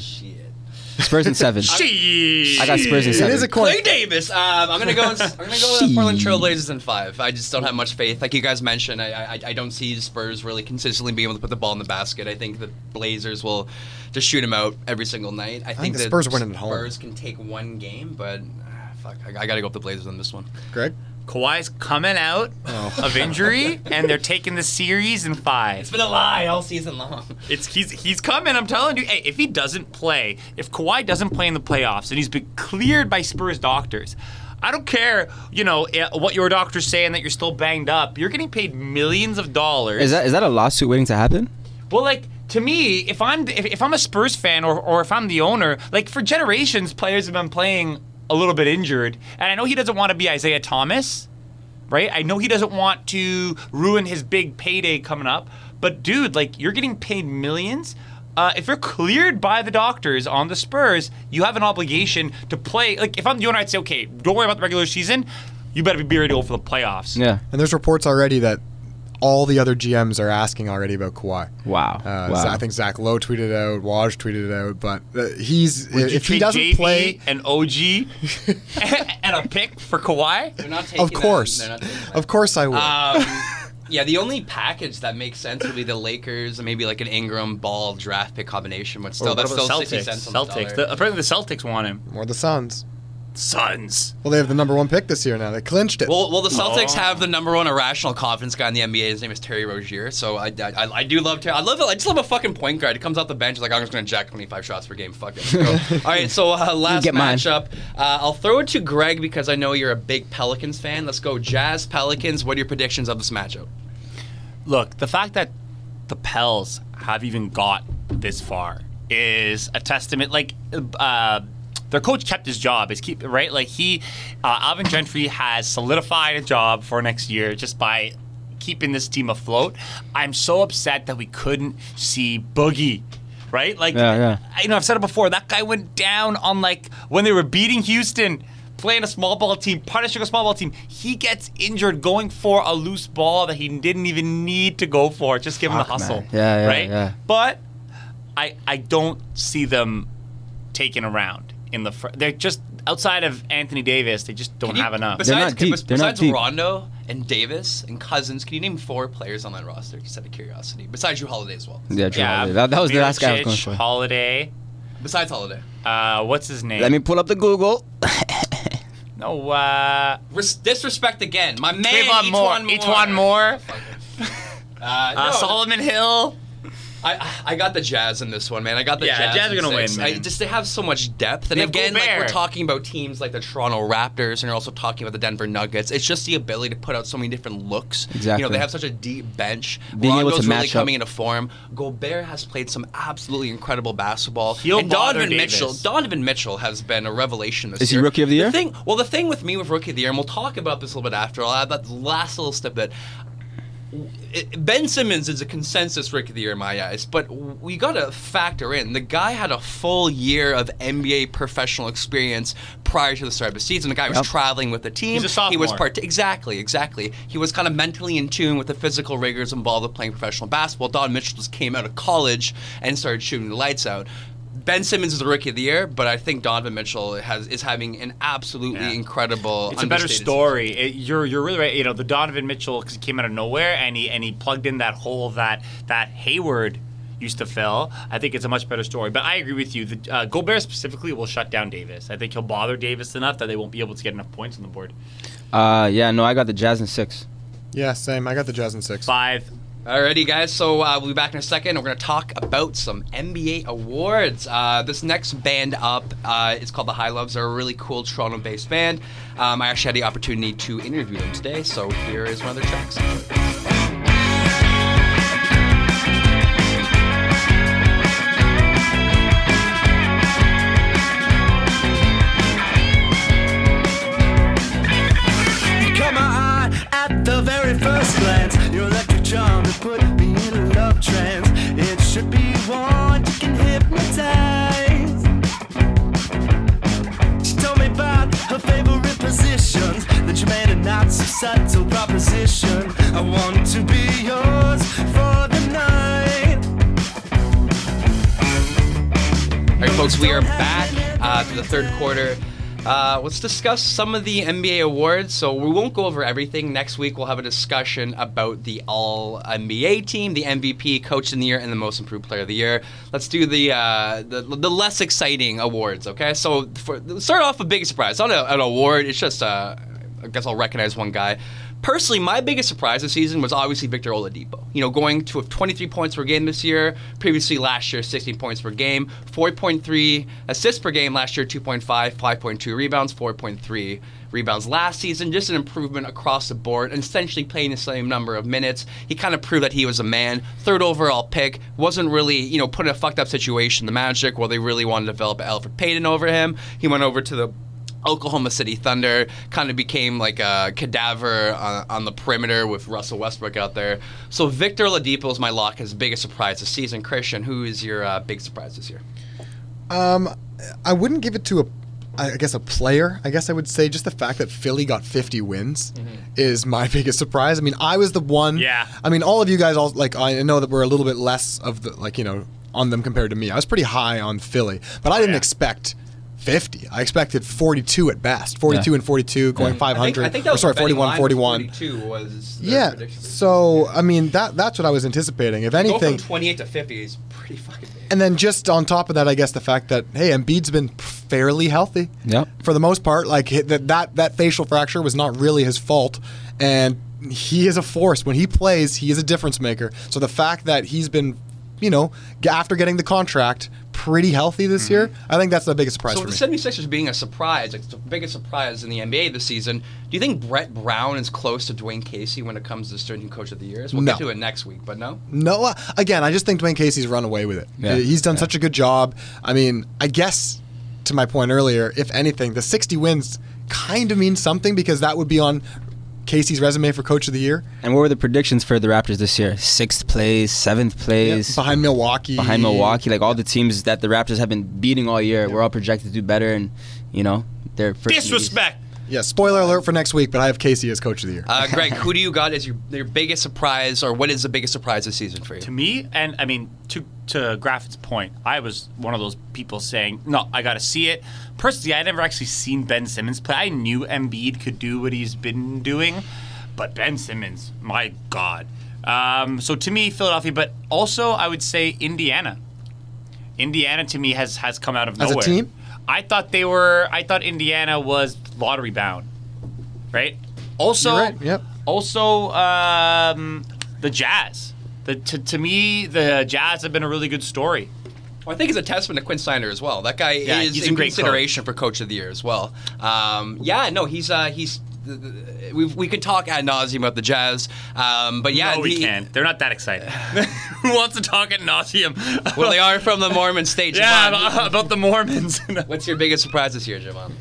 Spurs in seven. I got Spurs in seven. It is a court. Clay Davis. Um, I'm gonna go. I'm gonna go with the Portland Trailblazers in five. I just don't have much faith. Like you guys mentioned, I, I I don't see Spurs really consistently being able to put the ball in the basket. I think the Blazers will just shoot them out every single night. I, think the Spurs are winning at home. Spurs can take one game, but ah, fuck, I, I gotta go with the Blazers on this one. Greg. Kawhi's coming out Oh. of injury, and they're taking the series in five. It's been a lie all season long. It's he's he's coming. I'm telling you. Hey, if he doesn't play, if Kawhi doesn't play in the playoffs, and he's been cleared by Spurs doctors, I don't care. You know eh, what your doctor's saying that you're still banged up. You're getting paid millions of dollars. Is that is that a lawsuit waiting to happen? Well, like to me, if I'm if, if I'm a Spurs fan or or if I'm the owner, like for generations, players have been playing a little bit injured, and I know he doesn't want to be Isaiah Thomas, right? I know he doesn't want to ruin his big payday coming up, but dude, like you're getting paid millions. Uh, if you're cleared by the doctors on the Spurs, you have an obligation to play. Like if I'm the owner, I'd say, okay, don't worry about the regular season. You better be ready to go for the playoffs. Yeah. And there's reports already that all the other GMs are asking already about Kawhi. Wow. Uh, wow. I think Zach Lowe tweeted it out, Woj tweeted it out, but uh, he's Would you if he doesn't JB, play, an OG, and a pick for Kawhi? They're not taking of course, That. They're not taking that. of course I will. Um, yeah, the only package that makes sense would be the Lakers and maybe like an Ingram ball draft pick combination, but still, Or that's still about sixty Celtics? cents on the Celtics. dollar. The, apparently, the Celtics want him. or the Suns. Suns. Well, they have the number one pick this year now. They clinched it. Well, well, the Celtics Oh. have the number one irrational confidence guy in the NBA. His name is Terry Rozier. So I, I, I do love Terry. I love it. I just love a fucking point guard. He comes off the bench like I'm just gonna jack 25 shots per game. Fuck it. All right. So uh, last get matchup, uh, I'll throw it to Greg because I know you're a big Pelicans fan. Let's go Jazz Pelicans. What are your predictions of this matchup? Look, the fact that the Pels have even got this far is a testament. Like, uh, their coach kept his job. Is keep right. Like he, uh, Alvin Gentry has solidified a job for next year just by keeping this team afloat. I'm so upset that we couldn't see Boogie. Right, like Yeah, yeah. You know, I've said it before. That guy went down on like when they were beating Houston, playing a small ball team, punishing a small ball team. He gets injured going for a loose ball that he didn't even need to go for. Just give him the hustle. man. Yeah, yeah, right. yeah. But I I don't see them taking around in the. Fr- they're just outside of Anthony Davis. They just don't you- have enough. Besides, not deep. bes- They're not besides deep. Rondo and Davis and Cousins, can you name four players on that roster? Just out of curiosity. Besides you, Holiday as well. Yeah, Jrue yeah, Holiday. That, that was the last guy I was going Mirotic, for. Holiday. Besides Holiday. Uh, what's his name? Let me pull up the Google. No, uh, Res- disrespect again. My man, Trayvon Moore. E'Twaun Moore. E'Twaun Moore. Uh, Uh, no, Solomon Hill. I, I got the Jazz in this one, man. I got the Yeah, Jazz. Jazz are in gonna six. win, I just they have so much depth, and They have again, like we're talking about teams like the Toronto Raptors, and you're also talking about the Denver Nuggets. It's just the ability to put out so many different looks. Exactly. You know, they have such a deep bench. Being able to really match up. coming into form. Gobert has played some absolutely incredible basketball. He'll and Donovan Davis. Mitchell. Donovan Mitchell has been a revelation this Is he year. Rookie of the Year? The thing, well, the thing with me with rookie of the year, and we'll talk about this a little bit after. I'll add that last little snippet. It- Ben Simmons is a consensus rookie of the year in my eyes, but we got to factor in the guy had a full year of NBA professional experience prior to the start of the season. The guy was Yep. traveling with the team. He's a He was part exactly, exactly. He was kind of mentally in tune with the physical rigors involved with playing professional basketball. Don Mitchell just came out of college and started shooting the lights out. Ben Simmons is the rookie of the year, but I think Donovan Mitchell has is having an absolutely Yeah. incredible. It's a better story. It- you're you're really right. You know, the Donovan Mitchell because he came out of nowhere and he and he plugged in that hole that that Hayward used to fill. I think it's a much better story. But I agree with you. The uh, Gobert specifically will shut down Davis. I think he'll bother Davis enough that they won't be able to get enough points on the board. Uh, yeah, no, I got the Jazz in six. Yeah, same. I got the Jazz in six. Five. Alrighty, guys. So uh, we'll be back in a second. We're going to talk about some NBA awards. Uh, this next band up uh, is called the High Loves. They're a really cool Toronto-based band. Um, I actually had the opportunity to interview them today, so here is one of their tracks. That's a subtle proposition. I want to be yours for the night. All right, folks, we are back uh, to the third quarter. Uh, let's discuss some of the NBA awards. So we won't go over everything. Next week we'll have a discussion about the All NBA team, the MVP, Coach of the Year, and the Most Improved Player of the Year. Let's do the uh, the, the less exciting awards. Okay, so for start off with big surprise. It's not a, an award. It's just uh, I guess I'll recognize one guy. Personally, my biggest surprise this season was obviously Victor Oladipo. You know, going to 23 points per game this year. Previously, last year, 16 points per game, 4.3 assists per game last year, 2.5, 5.2 rebounds, 4.3 rebounds last season. Just an improvement across the board, and essentially playing the same number of minutes. He kind of proved that he was a man. Third overall pick wasn't really, you know, put in a fucked up situation. The Magic, where they really wanted to develop Elfrid Payton over him. He went over to the Oklahoma City Thunder kind of became like a cadaver on, on, the perimeter with Russell Westbrook out there. So Victor Oladipo is my lock as biggest surprise this season. Christian, who is your uh, big surprise this year? Um, I wouldn't give it to a, I guess a player. I guess I would say just the fact that Philly got 50 wins mm-hmm. is my biggest surprise. I mean, I was the one. Yeah. I mean, all of you guys all like I know that we're a little bit less of the like you know on them compared to me. I was pretty high on Philly, but I didn't yeah. expect 50. I expected 42 at best. 42 yeah. and 42, going yeah. 500. I think, I think that was sorry, 41, 41. 42 was yeah. So I mean that that's what I was anticipating. If anything, go from 28 to 50 is pretty fucking big. And then just on top of that, I guess the fact that hey, Embiid's been fairly healthy. Yep. For the most part, like that that that facial fracture was not really his fault, and he is a force when he plays. He is a difference maker. So the fact that he's been you know, after getting the contract, pretty healthy this mm-hmm. year. I think that's the biggest surprise so for me. The 76ers being a surprise, like the biggest surprise in the NBA this season, do you think Brett Brown is close to Dwane Casey when it comes to starting coach of the year? We'll no. get to it next week, but no? No. Uh, again, I just think Dwane Casey's run away with it. Yeah. He's done yeah. such a good job. I mean, I guess to my point earlier, if anything, the 60 wins kind of means something because that would be on Casey's resume for Coach of the Year. And what were the predictions for the Raptors this year? Sixth place, seventh place, yeah, behind Milwaukee. Behind Milwaukee, like all the teams that the Raptors have been beating all year, yeah. we're all projected to do better, and you know they're disrespect. Yeah, spoiler alert for next week, but I have Casey as coach of the year. Uh, Greg, who do you got as your, your biggest surprise, or what is the biggest surprise this season for you? To me, and I mean, to to Graffin's point, I was one of those people saying, no, I got to see it. Personally, I never actually seen Ben Simmons play. I knew Embiid could do what he's been doing. But Ben Simmons, my God. Um, so to me, Philadelphia, but also I would say Indiana. Indiana to me has has come out of nowhere. As a team, I thought they were. I thought Indiana was lottery bound, right? Also, right. Yep. Also, um, the Jazz. The, to, to me, the Jazz have been a really good story. Well, I think it's a testament to Quin Snyder as well. That guy yeah, is in great consideration coach. for Coach of the Year as well. Um, yeah, no, he's uh, he's we we could talk ad nauseum about the Jazz, um, but yeah, no, we the, can. They're not that excited. Who wants to talk ad nauseum? well, they are from the Mormon state. yeah, about, about, the Mormons. What's your biggest surprise this year, Javon?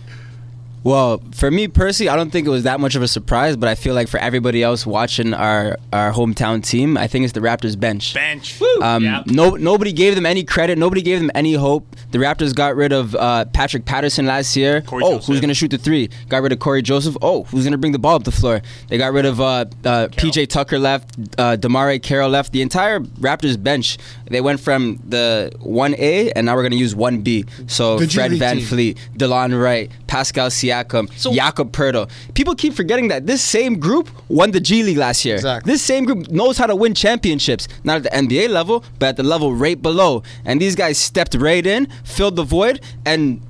Well, for me personally, I don't think it was that much of a surprise, but I feel like for everybody else watching our, our hometown team, I think it's the Raptors bench. Bench. Um, yep. No, nobody gave them any credit. Nobody gave them any hope. The Raptors got rid of uh, Patrick Patterson last year. Corey oh, Joseph. who's going to shoot the three? Got rid of Corey Joseph. Oh, who's going to bring the ball up the floor? They got rid of uh, uh, PJ Tucker left. Uh, DeMarre Carroll left. The entire Raptors bench. They went from the 1A, and now we're going to use 1B. So Fred Van Fleet, Delon Wright, Pascal Siakam, so, Jakob Poeltl. People keep forgetting that this same group won the G League last year. Exactly. This same group knows how to win championships, not at the NBA level, but at the level right below. And these guys stepped right in, filled the void, and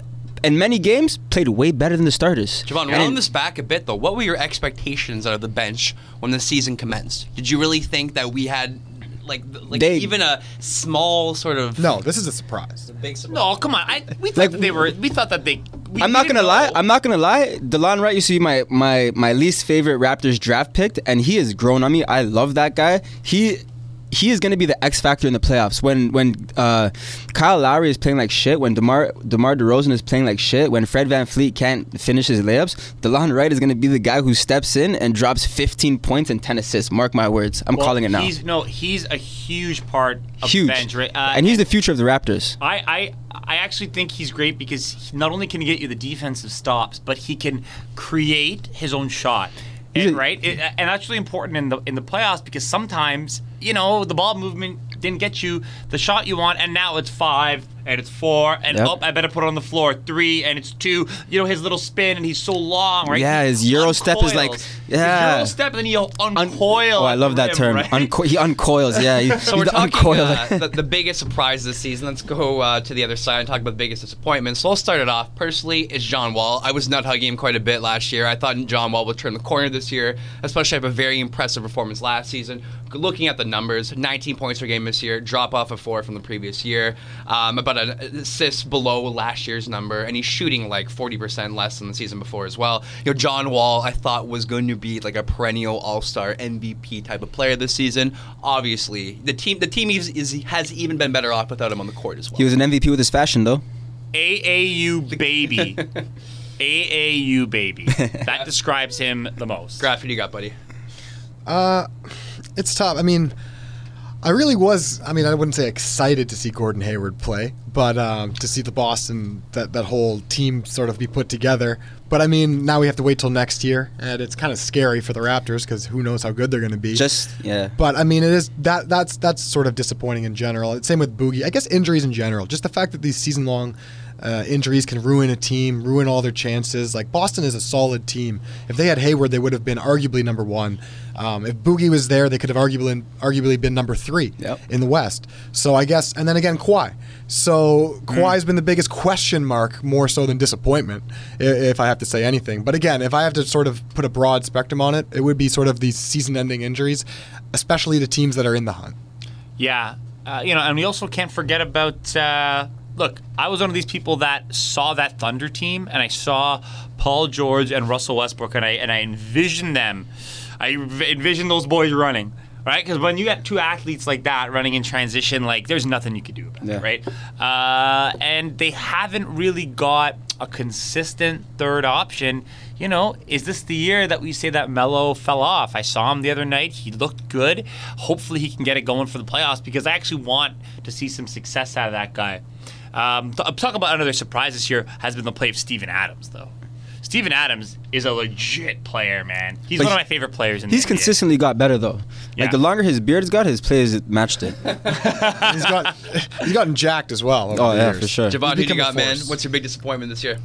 in many games played way better than the starters. Javon, round this back a bit though. What were your expectations out of the bench when the season commenced? Did you really think that we had like like they, even a small sort of no this is a surprise. A big surprise. No come on I, we thought like, that they were we thought that they we, I'm not gonna know. lie I'm not gonna lie Delon Wright used to be my my my least favorite Raptors draft pick and he has grown on me. I love that guy. He he is going to be the X factor in the playoffs. When when uh, Kyle Lowry is playing like shit, when Demar Demar DeRozan is playing like shit, when Fred VanVleet can't finish his layups, Delon Wright is going to be the guy who steps in and drops 15 points and 10 assists. Mark my words. I'm well, calling it now. He's, no, he's a huge part of huge. bench, right? Uh, and he's the future of the Raptors. I, I I actually think he's great because he, not only can he get you the defensive stops, but he can create his own shot. And, right? It, and that's really important in the in the playoffs because sometimes you know the ball movement didn't get you the shot you want, and now it's five and it's four and Yep. oh, I better put it on the floor three and it's two. You know his little spin and he's so long, right? Yeah, his Euro step is like- yeah. his Euro step, and then he'll uncoil. Oh, I love that rim, term. right? Unco- he uncoils. Yeah. He, So we're the talking uncoiler. uh, the, the biggest surprise this season. Let's go uh, to the other side and talk about the biggest disappointment. So I'll start it off. Personally, it's John Wall. I was nut hugging him quite a bit last year. I thought John Wall would turn the corner this year, especially have a very impressive performance last season. Looking at the numbers, 19 points per game this year, drop off of four from the previous year, um, about an assist below last year's number, and he's shooting like 40% less than the season before as well. You know, John Wall, I thought was going to be like a perennial All-Star MVP type of player this season. Obviously, the team the team is, is has even been better off without him on the court as well. He was an MVP with his fashion, though. AAU baby. AAU baby. That describes him the most. Graph, what do you got, buddy? Uh, it's tough. I mean, I really was. I mean, I wouldn't say excited to see Gordon Hayward play, but um, to see the Boston that that whole team sort of be put together. But I mean, now we have to wait till next year, and it's kind of scary for the Raptors because who knows how good they're going to be. Just yeah. But I mean, it is that that's that's sort of disappointing in general. Same with Boogie. I guess injuries in general. Just the fact that these season long uh, injuries can ruin a team, ruin all their chances. Like Boston is a solid team. If they had Hayward, they would have been arguably number one. Um, if Boogie was there, they could have arguably arguably been number three in the West. So I guess, and then again, Kawhi. So Kawhi's been the biggest question mark, more so than disappointment, if I have to say anything. But again, if I have to sort of put a broad spectrum on it, it would be sort of these season-ending injuries, especially to teams that are in the hunt. Yeah, uh, you know, and we also can't forget about. Uh, look, I was one of these people that saw that Thunder team, and I saw Paul George and Russell Westbrook, and I and I envisioned them. I envisioned those boys running. Right, because when you got two athletes like that running in transition, like there's nothing you can do about it, right? Uh, and they haven't really got a consistent third option. You know, is this the year that we say that Mello fell off? I saw him the other night. He looked good. Hopefully, he can get it going for the playoffs because I actually want to see some success out of that guy. Um, th- talk about another surprise this year has been the play of Steven Adams, though. Steven Adams is a legit player, man. He's But one of my favorite players in He's the NBA. consistently got better though. Yeah. Like the longer his beard's got, his plays matched it. he's got he's gotten jacked as well. Oh, yeah, years. for sure. Javon, who do you got, man? What's your big disappointment this year?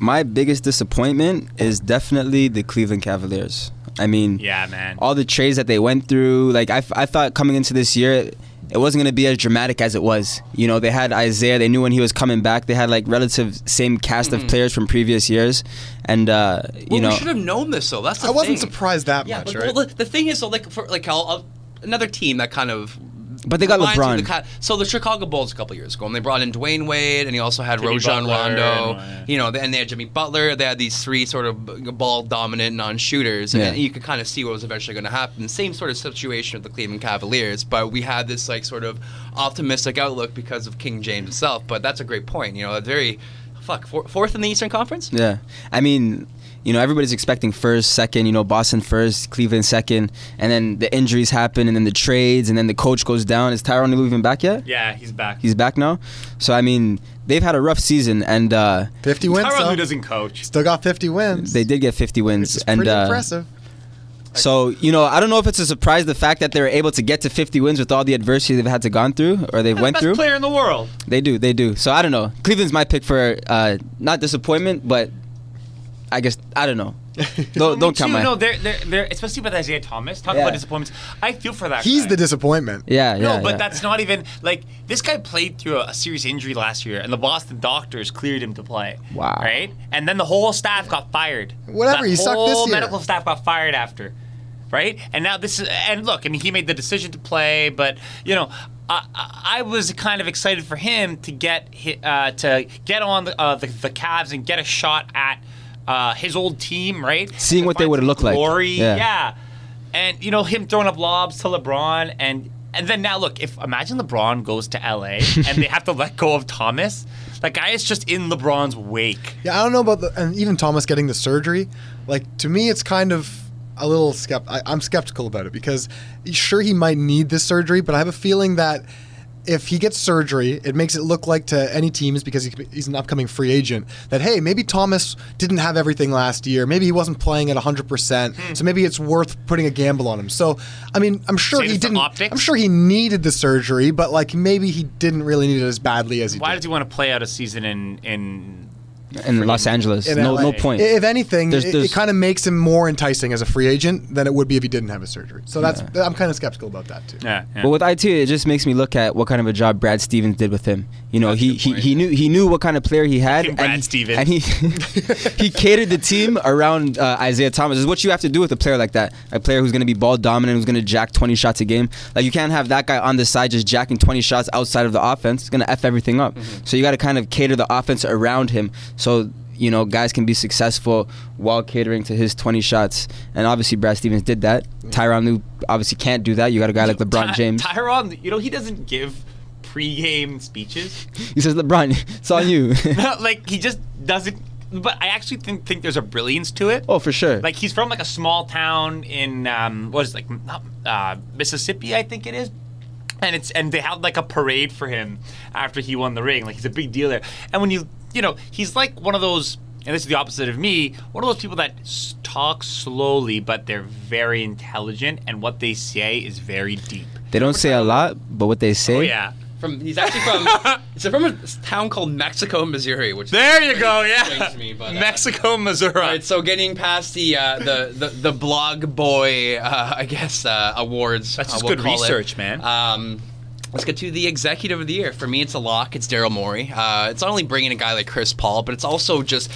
My biggest disappointment is definitely the Cleveland Cavaliers. I mean, Yeah, man. all the trades that they went through. Like I, I thought coming into this year, it wasn't going to be as dramatic as it was. You know, they had Isaiah. They knew when he was coming back. They had like relative same cast of players from previous years, and uh, you Well, know, we should have known this though. That's the I wasn't surprised that Yeah, much, but right? well, the, the thing is, though, like for like I'll, I'll, another team that kind of. But they got reminds me of LeBron. the ki- so the Chicago Bulls a couple years ago, and they brought in Dwyane Wade, and he also had Jimmy Rojan Butler, Rondo. and, uh, You know, and they had Jimmy Butler. They had these three sort of ball dominant non-shooters, and Yeah. you could kind of see what was eventually going to happen. Same sort of situation with the Cleveland Cavaliers, but we had this like sort of optimistic outlook because of King James himself. But that's a great point. You know, a very fuck four, fourth in the Eastern Conference. Yeah, I mean, you know, everybody's expecting first, second. You know, Boston first, Cleveland second, and then the injuries happen, and then the trades, and then the coach goes down. Is Tyronn Lue even back yet? Yeah, he's back. He's back now. So I mean, they've had a rough season, and uh, 50 wins. Tyronn. Lue doesn't coach. Still got 50 wins. they did get 50 wins, It's and pretty uh, impressive. So you know, I don't know if it's a surprise the fact that they were able to get to 50 wins with all the adversity they've had to gone through or they've the went best through. player in the world. They do, they do. So I don't know. Cleveland's my pick for uh, not disappointment, but I guess I don't know. Don't, don't count Too, my. No, they're, they're, they're, especially with Isaiah Thomas. Talk Yeah. about disappointments. I feel for that He's guy. the disappointment. yeah, yeah. No, but yeah. that's not even like this guy played through a, a serious injury last year, and the Boston doctors cleared him to play. Wow. Right, and then the whole staff got fired. Whatever, The he sucked this year. Whole medical staff got fired after. Right, and now this is and look, I mean, he made the decision to play, but you know, I, I I was kind of excited for him to get uh, to get on the, uh, the the Cavs and get a shot at uh, his old team, right? Seeing To what they would've some looked like. Glory, Yeah. yeah. And you know him throwing up lobs to LeBron, and and then now look, if imagine LeBron goes to LA and they have to let go of Thomas, that guy is just in LeBron's wake. Yeah, I don't know about the and even Thomas getting the surgery. Like to me, it's kind of a little skept. I, I'm skeptical about it because sure he might need this surgery, but I have a feeling that if he gets surgery, it makes it look like to any teams because he, he's an upcoming free agent that hey, maybe Thomas didn't have everything last year. Maybe he wasn't playing at 100%. Hmm. So maybe it's worth putting a gamble on him. So, I mean, I'm sure Save he didn't optics? I'm sure he needed the surgery, but like maybe he didn't really need it as badly as he did. Why did. does he want to play out a season in in in Los Angeles. In No, LA. no point. If anything, There's- it, there's- it kind of makes him more enticing as a free agent than it would be if he didn't have a surgery. So that's I'm kind of skeptical about that too. Yeah. But with IT, it just makes me look at what kind of a job Brad Stevens did with him. You know, he, he, he knew he knew what kind of player he had, and Brad he, Stevens. and he he catered the team around uh, Isaiah Thomas. Is what you have to do with a player like that. A player who's going to be ball dominant, who's going to jack 20 shots a game. Like you can't have that guy on the side just jacking 20 shots outside of the offense. It's going to f everything up. So you got to kind of cater the offense around him. So you know, guys can be successful while catering to his 20 shots. And obviously, Brad Stevens did that. Tyronn Lue obviously can't do that. You got a guy like LeBron Ty- James. Tyronn, you know, he doesn't give pre-game speeches. He says, LeBron, it's on you. No, like he just doesn't. But I actually think think there's a brilliance to it. oh, for sure. Like he's from like a small town in um, what is it, like not, uh, Mississippi, I think it is. And it's and they had like a parade for him after he won the ring. Like he's a big deal there. And when you you know he's like one of those. And this is the opposite of me. One of those people that talk slowly, but they're very intelligent, and what they say is very deep. they don't say a lot, but what they say. Oh yeah. From he's actually from he's from a town called Mexico, Missouri, which There you go. Yeah. me, but, uh, Mexico, Missouri. Right, so getting past the uh, the, the the blog boy, uh, I guess uh, awards. That's uh, just we'll good call it. research, man. Um, let's get to the executive of the year. For me, it's a lock. It's Daryl Morey. Uh, it's not only bringing a guy like Chris Paul, but it's also just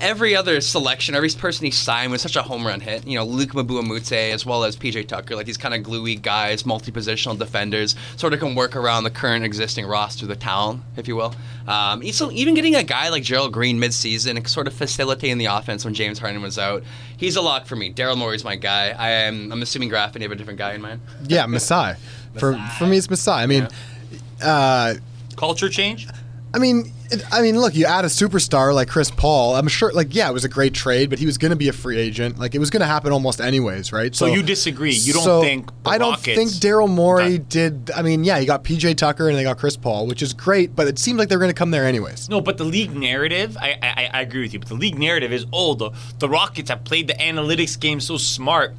every other selection, every person he signed was such a home run hit. You know, Luc Mbah a Moute as well as PJ Tucker, like these kind of gluey guys, multi-positional defenders, sort of can work around the current existing roster, the town, if you will. Um, so even getting a guy like Gerald Green mid-season and sort of facilitating the offense when James Harden was out, he's a lock for me. Daryl Morey's my guy. I am. I'm assuming Graffin, you have a different guy in mind. Yeah, Masai. For for me, it's Masai. I mean, uh, Culture change. I mean, it, I mean, look, you add a superstar like Chris Paul. I'm sure, like, yeah, it was a great trade, but he was going to be a free agent. Like, it was going to happen almost anyways, right? So you disagree. You don't so think I don't Rockets- think Daryl Morey did. I mean, yeah, he got PJ Tucker and they got Chris Paul, which is great, but it seemed like they're going to come there anyways. No, but the league narrative, I, I I agree with you. But the league narrative is, oh, the the Rockets have played the analytics game so smart,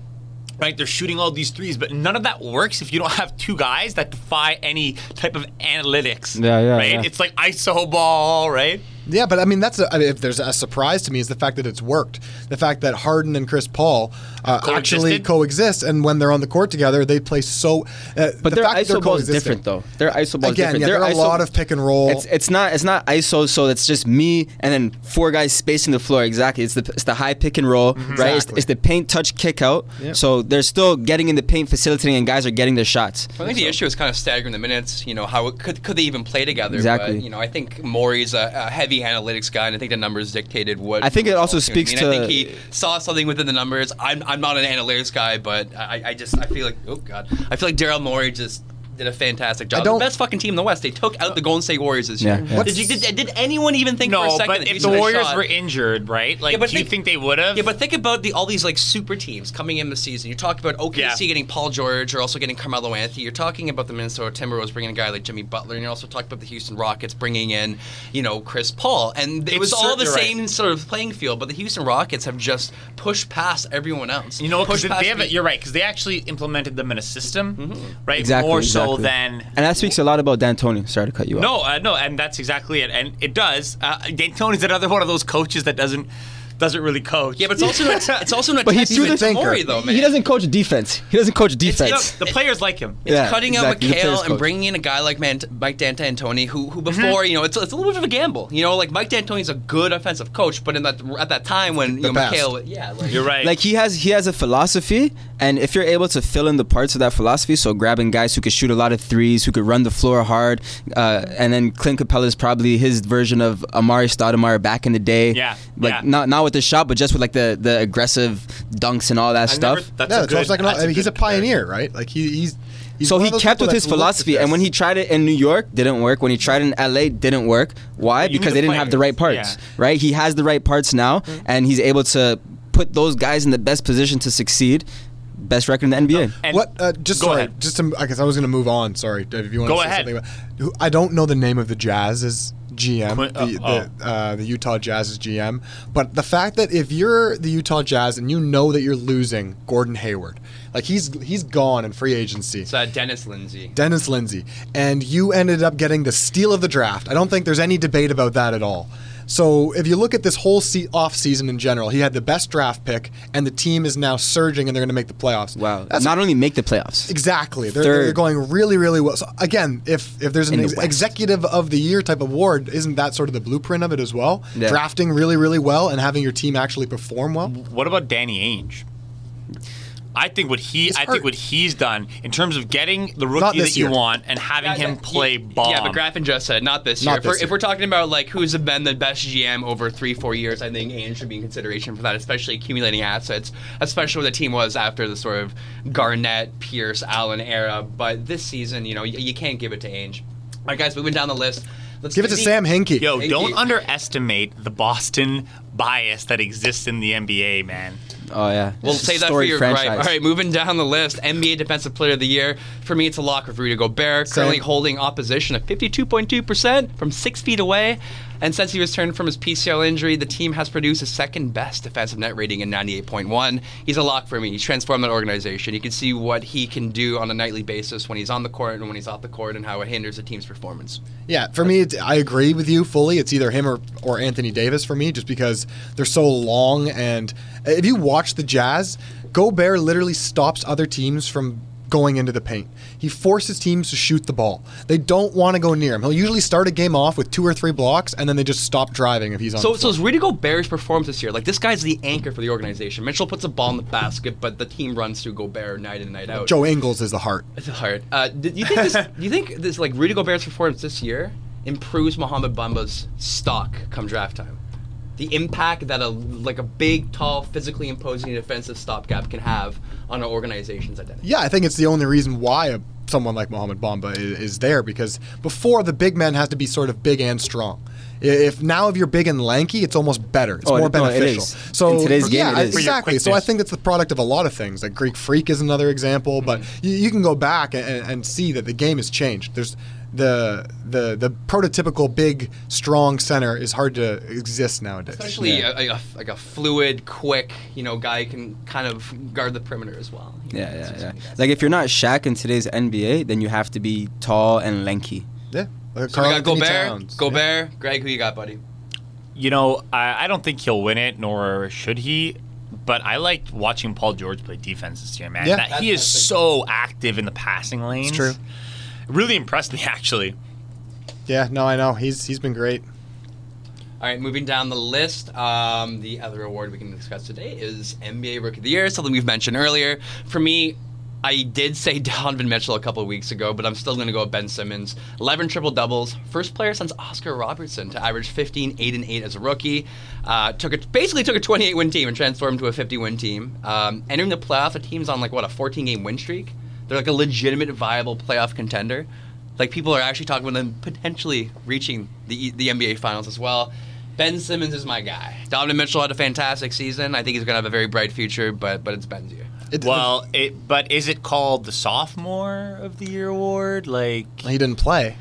right? They're shooting all these threes, but none of that works if you don't have two guys that defy any type of analytics. Yeah, yeah, Right? yeah. It's like iso ball, right? Yeah, but I mean, that's a, I mean, if there's a surprise to me is the fact that it's worked. The fact that Harden and Chris Paul uh, actually Coexisted? coexist, and when they're on the court together, they play so. Uh, But the their fact that they're ISO ball is different though. Their ISO ball is Again, different. yeah, Their there are a lot of pick and roll. It's, it's not it's not ISO, so it's just me and then four guys spacing the floor. Exactly. It's the it's the high pick and roll, right? It's, Mm-hmm. Exactly. it's the paint touch kick out. Yep. So they're still getting in the paint, facilitating, and guys are getting their shots. I think the issue is kind of staggering the minutes. You know, how it, could could they even play together? Exactly. But, you know, I think Morey's a, a heavy analytics guy, and I think the numbers dictated what. I think it also speaks I mean, to- I think he saw something within the numbers. I'm, I'm not an analytics guy, but I, I just I feel like oh god, I feel like Daryl Morey just. Did a fantastic job. The best fucking team in the West. They took out the Golden State Warriors this Yeah, year. yeah. Did, you, did, did anyone even think for a No, second but that if Houston the Warriors shot? were injured, right? Like, Yeah, but do you think- think they would have? Yeah, but think about the, all these like super teams coming in the season. You talk about OKC Yeah. getting Paul George, you're also getting Carmelo Anthony. You're talking about the Minnesota Timberwolves bringing a guy like Jimmy Butler, and you're also talking about the Houston Rockets bringing in, you know, Chris Paul. And it It's was all the same right. sort of playing field, but the Houston Rockets have just pushed past everyone else. You know, because pushed past they have it. You're right, because they actually implemented them in a system, Mm-hmm. right? Exactly. More so exactly. than And that speaks a lot about D'Antoni. Sorry to cut you off. No, uh, no, and that's exactly it, and it does. Uh, D'Antoni's another one of those coaches that doesn't doesn't really coach. Yeah, but it's also not, it's also not But he's testament through to the Morey though, man. He doesn't coach defense. He doesn't coach It's- defense. the players like him. It's Yeah, cutting exactly. Out player's McHale and coach. bringing in a guy like Man- Mike D'Antoni, who who Mm-hmm. before you know it's, it's a little bit of a gamble. You know, like Mike D'Antoni's a good offensive coach, but in that at that time when you know. McHale, yeah, like, You're right. Like he has he has a philosophy, and if you're able to fill in the parts of that philosophy, so grabbing guys who could shoot a lot of threes, who could run the floor hard, uh, and then Clint Capela is probably his version of Amar'e Stoudemire back in the day. Yeah, like yeah. not not with the shot, but just with like the the aggressive dunks and all that I stuff. never- that's yeah, a that's what I was good- talking about. that's I mean, he's a good comparison. pioneer, right? Like he, he's. he's so he kept with his that's looked at philosophy, and when he tried it in New York, didn't work. When he tried it in LA, didn't work. Why? you Because the they didn't have the right parts. yeah. Right? He has the right parts now, and he's able to put those guys in the best position to succeed. Best record in the NBA. what? Uh, just go sorry. ahead. Just to, I guess I was going to move on. Sorry, Dave, if you want Go to say ahead. something. About, I don't know the name of the Jazz's GM, Quin- the, oh, the, uh, the Utah Jazz's GM. But the fact that if you're the Utah Jazz and you know that you're losing Gordon Hayward, like he's he's gone in free agency. It's uh, Dennis Lindsey. Dennis Lindsey, and you ended up getting the steal of the draft. I don't think there's any debate about that at all. So if you look at this whole se- off season in general, he had the best draft pick, and the team is now surging, and they're going to make the playoffs. Wow. That's Not only make the playoffs. Exactly. They're, Third. they're going really, really well. So again, if if there's an the ex- executive of the year type award, isn't that sort of the blueprint of it as well? Yeah. Drafting really, really well and having your team actually perform well. What about Danny Ainge? I think what he He's I think what he's done in terms of getting the rookie that you year. want and having Yeah, him yeah, play yeah, bomb. Yeah, but Graffin just said not this Not year. if, this we're, year. if we're talking about like who's been the best GM over three, four years, I think Ainge should be in consideration for that, especially accumulating assets, especially where the team was after the sort of Garnett, Pierce, Allen era. But this season, you know, you, you can't give it to Ainge. All right, guys, moving down the list. Let's Give it to the- Sam Hinkie. Yo, Thank don't underestimate the Boston bias that exists in the NBA, man. Oh yeah. We'll say that for your franchise. gripe. All right, moving down the list. NBA Defensive Player of the Year. For me, it's a lock of Rudy Gobert, Same. currently holding opposition at 52.2% from six feet away. And since he returned from his PCL injury, the team has produced his second best defensive net rating in 98.1. He's a lock for me. He's transformed that organization. You can see what he can do on a nightly basis when he's on the court and when he's off the court and how it hinders the team's performance. Yeah, for me, I agree with you fully. It's either him or, or Anthony Davis for me, just because they're so long. And if you watch the Jazz, Gobert literally stops other teams from going into the paint. He forces teams to shoot the ball. They don't want to go near him. He'll usually start a game off with two or three blocks, and then they just stop driving if he's on. So, the so is Rudy Gobert's performance this year? Like this guy's the anchor for the organization. Mitchell puts a ball in the basket, but the team runs through Gobert night in and night out. Joe Ingles is the heart. It's hard. Uh, do you think this? do you think this like Rudy Gobert's performance this year improves Mohamed Bamba's stock come draft time? The impact that a like a big, tall, physically imposing defensive stopgap can have on an organization's identity. Yeah, I think it's the only reason why a, someone like Mohamed Bamba is, is there because before the big man has to be sort of big and strong. If now if you're big and lanky, it's almost better. It's Oh, more no, it beneficial. is. So In today's game, yeah, it I- is. For your exactly. So I think it's the product of a lot of things. Like Greek Freak is another example, but Mm-hmm. you, you can go back and, and see that the game has changed. There's the the the prototypical big strong center is hard to exist nowadays. Especially a, a, like a fluid, quick, you know, guy can kind of guard the perimeter as well. Yeah, yeah, yeah. Like if you're not Shaq in today's NBA, then you have to be tall and lanky. yeah. Like So we got Gobert, Towns. Gobert, Greg, who you got, buddy? You know, I, I don't think he'll win it, nor should he. But I liked watching Paul George play defense this year, man. Yeah. that, he is so active in the passing lanes. It's true. It really impressed me, actually. Yeah, no, I know. He's he's been great. All right, moving down the list, um, the other award we can discuss today is NBA Rookie of the Year, something we've mentioned earlier. For me, I did say Donovan Mitchell a couple of weeks ago, but I'm still going to go with Ben Simmons. 11 triple doubles, first player since Oscar Robertson to average 15, 8 and 8 as a rookie. Uh, took a, basically took a 28 win team and transformed to a 50 win team. Um, entering the playoffs, the team's on like what a 14 game win streak. They're like a legitimate, viable playoff contender. Like people are actually talking about them potentially reaching the the NBA Finals as well. Ben Simmons is my guy. Donovan Mitchell had a fantastic season. I think he's gonna have a very bright future, but but it's Ben's year. It- Well, it, but is it called the sophomore of the year award? Like, he didn't play.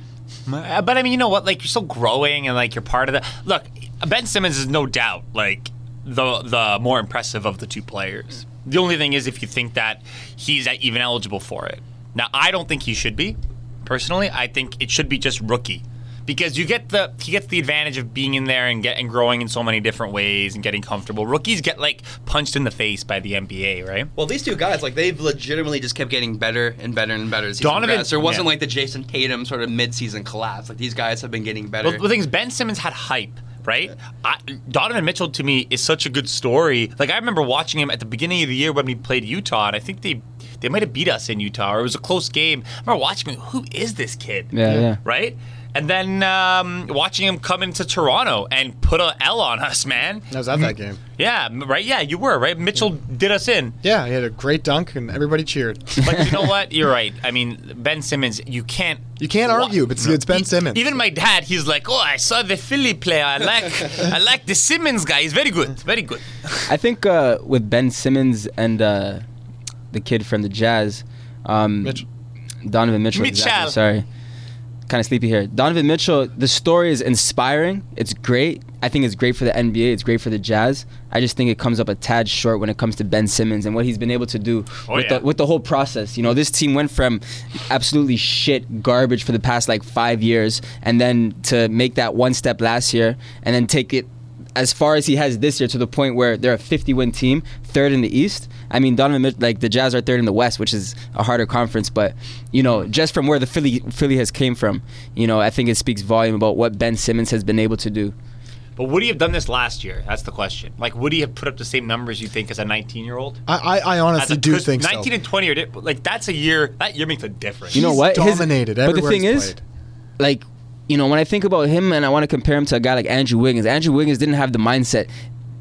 Uh, But I mean, you know what? Like, you're still growing, and like you're part of the. Look, Ben Simmons is no doubt like the the more impressive of the two players. The only thing is, if you think that he's even eligible for it. Now, I don't think he should be. Personally, I think it should be just rookie. Because you get the he gets the advantage of being in there and get and growing in so many different ways and getting comfortable. Rookies get like punched in the face by the NBA, right? Well, these two guys, like they've legitimately just kept getting better and better and better as Donovan- progressed. There wasn't yeah. like the Jayson Tatum sort of mid-season collapse. Like these guys have been getting better. Well, the thing is, Ben Simmons had hype, right? I, Donovan Mitchell to me is such a good story. Like I remember watching him at the beginning of the year when we played Utah, and I think they they might have beat us in Utah, or it was a close game. I remember watching him. Who is this kid? Yeah, yeah. Right. And then um, watching him come into Toronto and put a L on us, man. I was at that game. Yeah, right. Yeah, you were right. Mitchell did us in. Yeah, he had a great dunk and everybody cheered. But you know what? You're right. I mean, Ben Simmons, you can't. You can't argue, but it's, it's Ben Simmons. Even my dad, he's like, "Oh, I saw the Philly player. I like, I like the Simmons guy. He's very good, very good." I think uh, with Ben Simmons and uh, the kid from the Jazz, um, Donovan Mitchell. exactly, Mitchell. sorry, kind of sleepy here. Donovan Mitchell. The story is inspiring. It's great. I think it's great for the NBA. It's great for the Jazz. I just think it comes up a tad short when it comes to Ben Simmons and what he's been able to do Oh, with, yeah. the, with the whole process. You know, this team went from absolutely shit garbage for the past like five years, and then to make that one step last year, and then take it as far as he has this year to the point where they're a 50 win team, third in the East. I mean, Donovan, Mitch- like the Jazz are third in the West, which is a harder conference, but you know, just from where the Philly Philly has came from, you know, I think it speaks volume about what Ben Simmons has been able to do. But would he have done this last year? That's the question. Like, would he have put up the same numbers you think as a 19 year old? I, I, I honestly do think 19 so. and 20 are di- like that's a year. That year makes a difference. You know what? His- dominated but the thing is, played. like, you know, when I think about him and I want to compare him to a guy like Andrew Wiggins, Andrew Wiggins didn't have the mindset.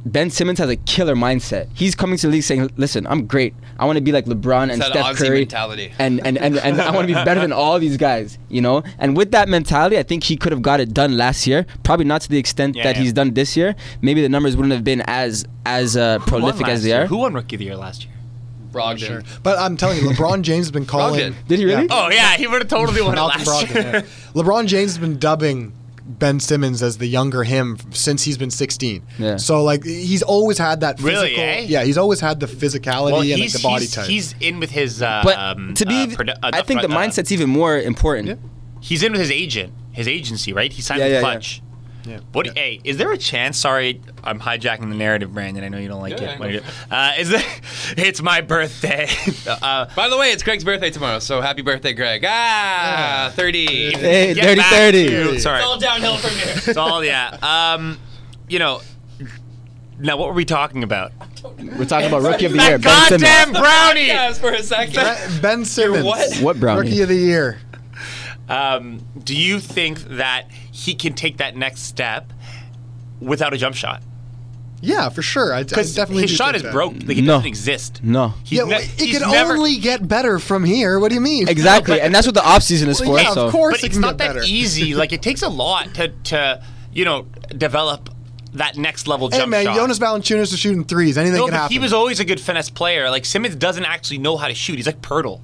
Ben Simmons has a killer mindset. He's coming to the league saying, "Listen, I'm great. I want to be like LeBron and It's Steph Ozzy Curry, mentality. and and and, and I want to be better than all these guys." You know, and with that mentality, I think he could have got it done last year. Probably not to the extent Yeah, that yeah. he's done this year. Maybe the numbers wouldn't have been as as uh, prolific as last they year? are. Who won Rookie of the Year last year? Brogdon. But I'm telling you, LeBron James has been calling. Did he really? Oh yeah, he would have totally won it last Brogdon, year. yeah. LeBron James has been dubbing Ben Simmons as the younger him since he's been 16. Yeah. So like he's always had that physical. Really, eh? Yeah, he's always had the physicality Well, and like, the body he's, type. he's in with his. Uh, But um, to be, uh, produ- uh, I think the front- uh, mindset's even more important. He's in with his agent, his agency, right? He signed Yeah, with yeah, yeah. Klutch. Yeah. Hey, is there a chance? Sorry, I'm hijacking the narrative, Brandon. I know you don't like Yeah, it. I. Uh, is there? It's my birthday. uh, By the way, it's Greg's birthday tomorrow, so happy birthday, Greg. Ah, 30. Hey, get dirty thirty. to- Sorry, It's all downhill from here. it's all yeah. Um, you know. Now, what were we talking about? We're talking about rookie of the year, That Ben Simmons. goddamn brownie. Yes, for a second. Ben- ben Simmons. what? What brownie? Rookie of the year. Um, do you think that he can take that next step without a jump shot? Yeah, for sure. I, I Because definitely his do shot think is that. broke. Like it No. doesn't exist. No. He's yeah, ne- well, it he's can never- only get better from here. What do you mean? Exactly, and that's what the off season is Well, for. yeah, so of course but it it's can not get that better. easy. Like it takes a lot to to you know develop that next level Hey jump man, shot. Jonas Valanciunas is shooting threes. Anything no, can but happen. he was always a good finesse player. Like Simmons doesn't actually know how to shoot. He's like Poeltl.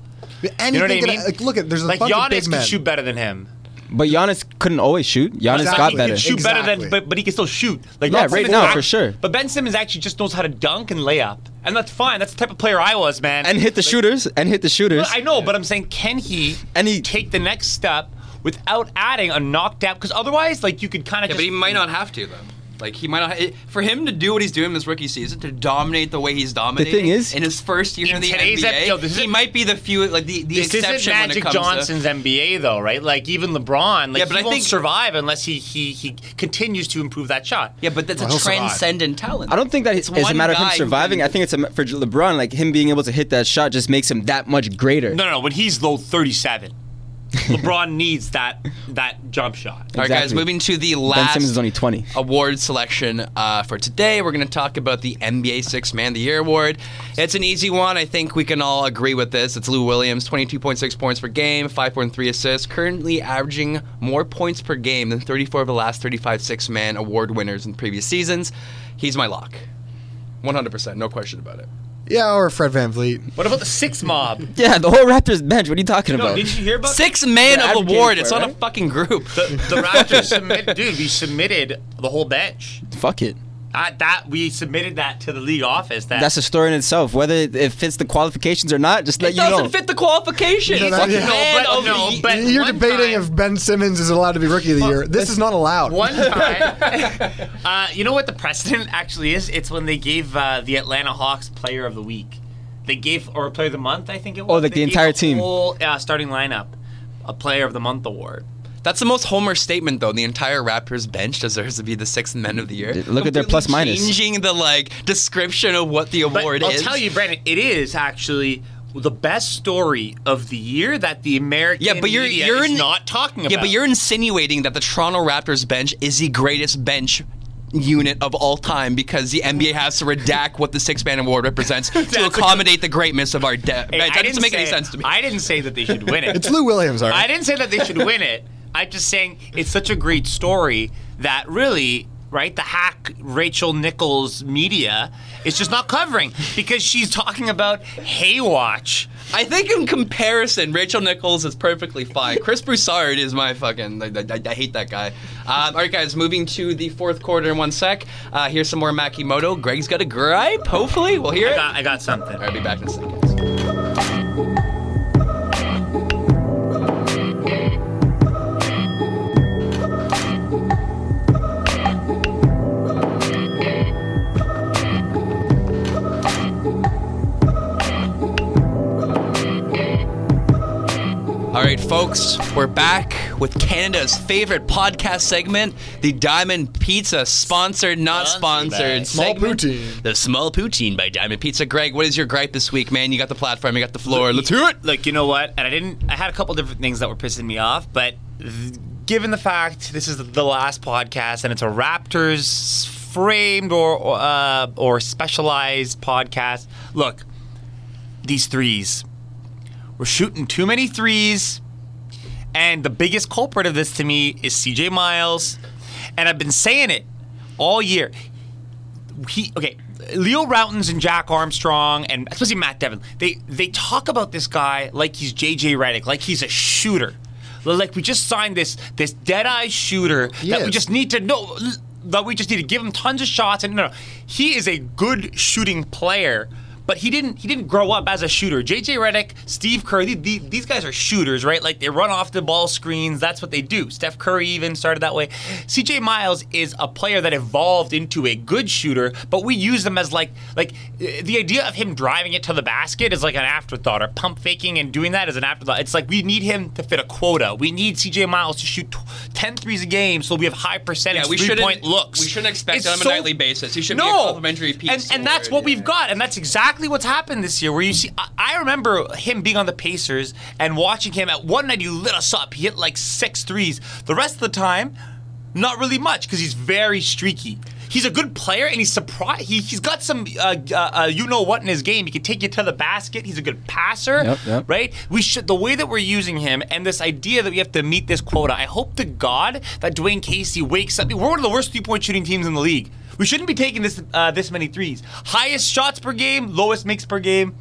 Anything you know what I can- mean? like, look at there's a like bunch of Giannis big can men. shoot better than him. But Giannis couldn't always shoot. Giannis Exactly. got He better. can shoot better than, but, but he can still shoot. Like Yeah, right now, for sure. But Ben Simmons actually just knows how to dunk and lay up, and that's fine. That's the type of player I was, man. And hit the shooters. And hit the shooters. I know, but I'm saying, can he And he- take the next step without adding a knockdown? Because otherwise, like you could kind of Yeah, just. but he might not have to though. Like he might not. It, for him to do what he's doing this rookie season, to dominate the way he's dominating. The thing is- in his first year in, In the NBA, ep- yo, he isn't- might be the few, like the, the This isn't exception when it Magic comes Johnson's NBA though, right? Like even LeBron, like Yeah, but he I won't think- survive unless he he he continues to improve that shot. Yeah, but that's Well, a he'll survive. transcendent talent. I don't think that it's, it's a matter of him surviving. can- I think it's a, for LeBron, like him being able to hit that shot just makes him that much greater. No, no, no. When he's low 37, LeBron needs that that jump shot. All right, guys, Exactly. moving to the Ben last Simmons is only 20. award selection uh, for today. We're going to talk about the NBA Six Man of the Year award. It's an easy one. I think we can all agree with this. It's Lou Williams, 22.6 points per game, 5.3 assists, currently averaging more points per game than 34 of the last 35 Six Man award winners in previous seasons. He's my lock. 100%, no question about it. Yeah, or Fred VanVleet. What about the six mob? Yeah, the whole Raptors bench. What are you talking No, about? did you hear about Six Man of advocating award. for It's it, not a right? fucking group. the, the Raptors submitted, dude. We submitted the whole bench. Fuck it. Uh, that we submitted that to the league office. That That's a story in itself. Whether it fits the qualifications or not, just let It you doesn't fit the qualifications. No, no, yeah. man No, but- no, but- You're debating time- if Ben Simmons is allowed to be rookie of the year. This is not allowed. One time, uh, you know what the precedent actually is? It's when they gave uh, the Atlanta Hawks Player of the Week. They gave or Player of the Month, I think it was. Oh, like They the gave entire team. whole uh, starting lineup, a Player of the Month award. That's the most Homer statement, though. The entire Raptors bench deserves to be the sixth men of the year. Look at their plus minus. Changing the like description of what the But award I'll is. tell you, Brandon, it is actually the best story of the year that the American Yeah, but you're media you're is in- not talking about. Yeah, but you're insinuating that the Toronto Raptors bench is the greatest bench unit of all time because the NBA has to redact what the six man award represents to a- accommodate the greatness of our de- Hey, bench. That doesn't didn't make any sense to me. I didn't say that they should win it. It's Lou Williams, all right? I didn't say that they should win it. I'm just saying it's such a great story that really right? The hack Rachel Nichols media is just not covering because she's talking about Haywatch. I think in comparison, Rachel Nichols is perfectly fine. Chris Broussard is my fucking. I, I, I hate that guy. Um, all right, guys, moving to the fourth quarter in one sec. Uh, here's some more Makimoto. Greg's got a gripe. Hopefully, we'll hear I it. got, I got something. All right, I'll be back in a second. All right, folks, we're back with Canada's favorite podcast segment, the Diamond Pizza, sponsored, not Sponsored. Small segment. poutine. The small poutine by Diamond Pizza. Greg, what is your gripe this week, man? You got the platform, you got the floor. Let's hear it. Look, you know what? And I didn't. I had a couple different things that were pissing me off, but th- given the fact this is the last podcast and it's a Raptors framed or or, uh, or specialized podcast, look, these threes. We're shooting too many threes, and the biggest culprit of this to me is C.J. Miles, and I've been saying it all year. He okay. Leo Rautins and Jack Armstrong and especially Matt Devlin, they they talk about this guy like he's JJ Redick, like he's a shooter. Like we just signed this this dead eye shooter that we just need to know that we just need to give him tons of shots and no, no he is a good shooting player. But he didn't. He didn't grow up as a shooter. JJ Redick, Steve Kerr, the- the- these guys are shooters, right? Like they run off the ball screens. That's what they do. Steph Curry even started that way. CJ Miles is a player that evolved into a good shooter, but we use them as like like the idea of him driving it to the basket is like an afterthought, or pump faking and doing that is an afterthought. It's like we need him to fit a quota. We need CJ Miles to shoot tw- 10 threes a game, so we have high percentage Yeah, we three point looks. We shouldn't expect It's it on a so- nightly basis. He should be a no, complimentary piece. and, and that's what we've got, and that's exactly what's happened this year. Where you see, I, I remember him being on the Pacers and watching him. At one night, he lit us up. He hit like six threes. The rest of the time, not really much because he's very streaky. He's a good player, and he's surprised. He, he's got some, uh, uh, uh, you know what, in his game. He can take you to the basket. He's a good passer, Yep, yep. right? We should the way that we're using him, and this idea that we have to meet this quota. I hope to God that Dwane Casey wakes up. We're one of the worst three point shooting teams in the league. We shouldn't be taking this uh, this many threes. Highest shots per game, lowest makes per game,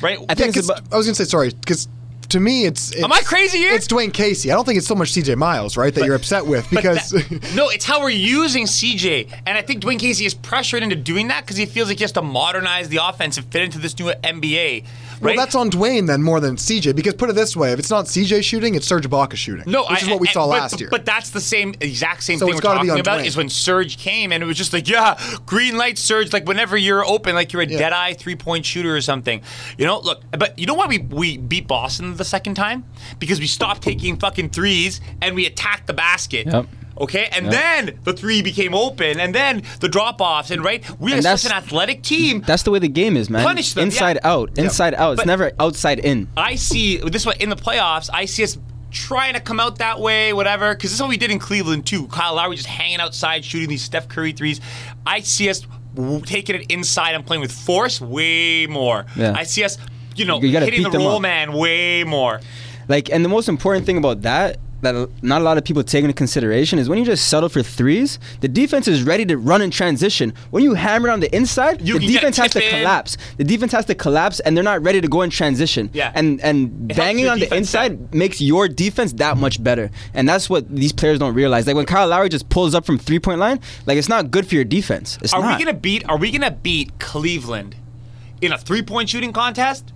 right? I think Yeah, 'cause I was gonna say sorry because to me it's, it's Am I crazy here? It's Dwane Casey. I don't think it's so much C.J. Miles, right, that you're upset with because that- no, it's how we're using CJ, and I think Dwane Casey is pressured into doing that because he feels like he has to modernize the offense and fit into this new NBA. Well, that's on Dwane then more than C.J. Because put it this way, if it's not C.J. shooting, it's Serge Ibaka shooting. No, which I- is what we I- saw but- last year. But that's the same exact same So thing it's we're gotta be talking on about Dwane. is when Serge came and it was just like, yeah, green light Serge, like whenever you're open, like you're a dead eye three point shooter or something. You know, look, but you know why we, we beat Boston the second time? Because we stopped taking fucking threes and we attacked the basket. Yep. Okay, and then the three became open, and then the drop offs, and right, we are such an athletic team. That's the way the game is, man. Punish them, Inside yeah. out, inside out. It's But- never outside in. I see this one in the playoffs. I see us trying to come out that way, whatever. Because this is what we did in Cleveland too. Kyle Lowry just hanging outside, shooting these Steph Curry threes. I see us taking it inside and playing with force way more. Yeah. I see us, you know, You hitting the roll up. man way more. Like, and the most important thing about that that not a lot of people take into consideration is when you just settle for threes, the defense is ready to run in transition. When you hammer on the inside, You the can get a defense has to in. collapse. The defense has to collapse, and they're not ready to go in transition. Yeah. And and It banging on the inside makes your defense that much better. And that's what these players don't realize. Like when Kyle Lowry just pulls up from three point line, like it's not good for your defense. It's Are not. we gonna beat? Are we gonna beat Cleveland in a three point shooting contest?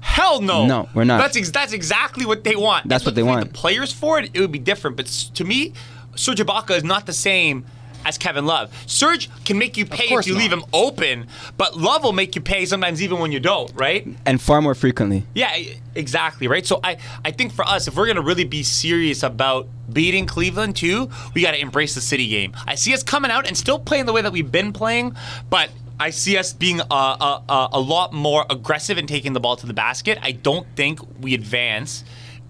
Hell no. No, we're not. That's ex- that's exactly what they want. That's what they if we had want. The players for it, it would be different. But to me, Serge Ibaka is not the same as Kevin Love. Serge can make you pay if you not. leave him open, but Love will make you pay sometimes even when you don't. Right? and far more frequently. Yeah, exactly, right? So I, I think for us, if we're gonna really be serious about beating Cleveland too, we gotta embrace the city game. I see us coming out and still playing the way that we've been playing, but I see us being a, a, a, a lot more aggressive and taking the ball to the basket. I don't think we advance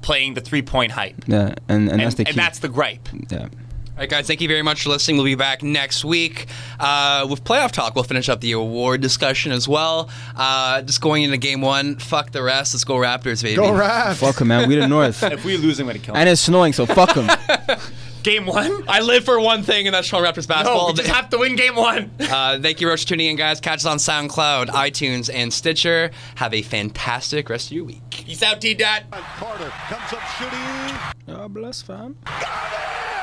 playing the three point hype. Yeah, and, and, And, that's the key. and that's the gripe. yeah. All right, guys, thank you very much for listening. We'll be back next week uh, with playoff talk. We'll finish up the award discussion as well. Uh, just going into game one, fuck the rest. Let's go Raptors, baby. go Raph. Fuck 'em, man. We the North. If we lose, I'm gonna kill them. And it's snowing, so fuck them. Game one? I live for one thing, and that's Toronto Raptors basketball. No, we just have to win game one. Uh, thank you, Roach, for tuning in, guys. Catch us on SoundCloud, iTunes, and Stitcher. Have a fantastic rest of your week. Peace out, T Dot. Carter comes up shooting. God bless, fam. Got it!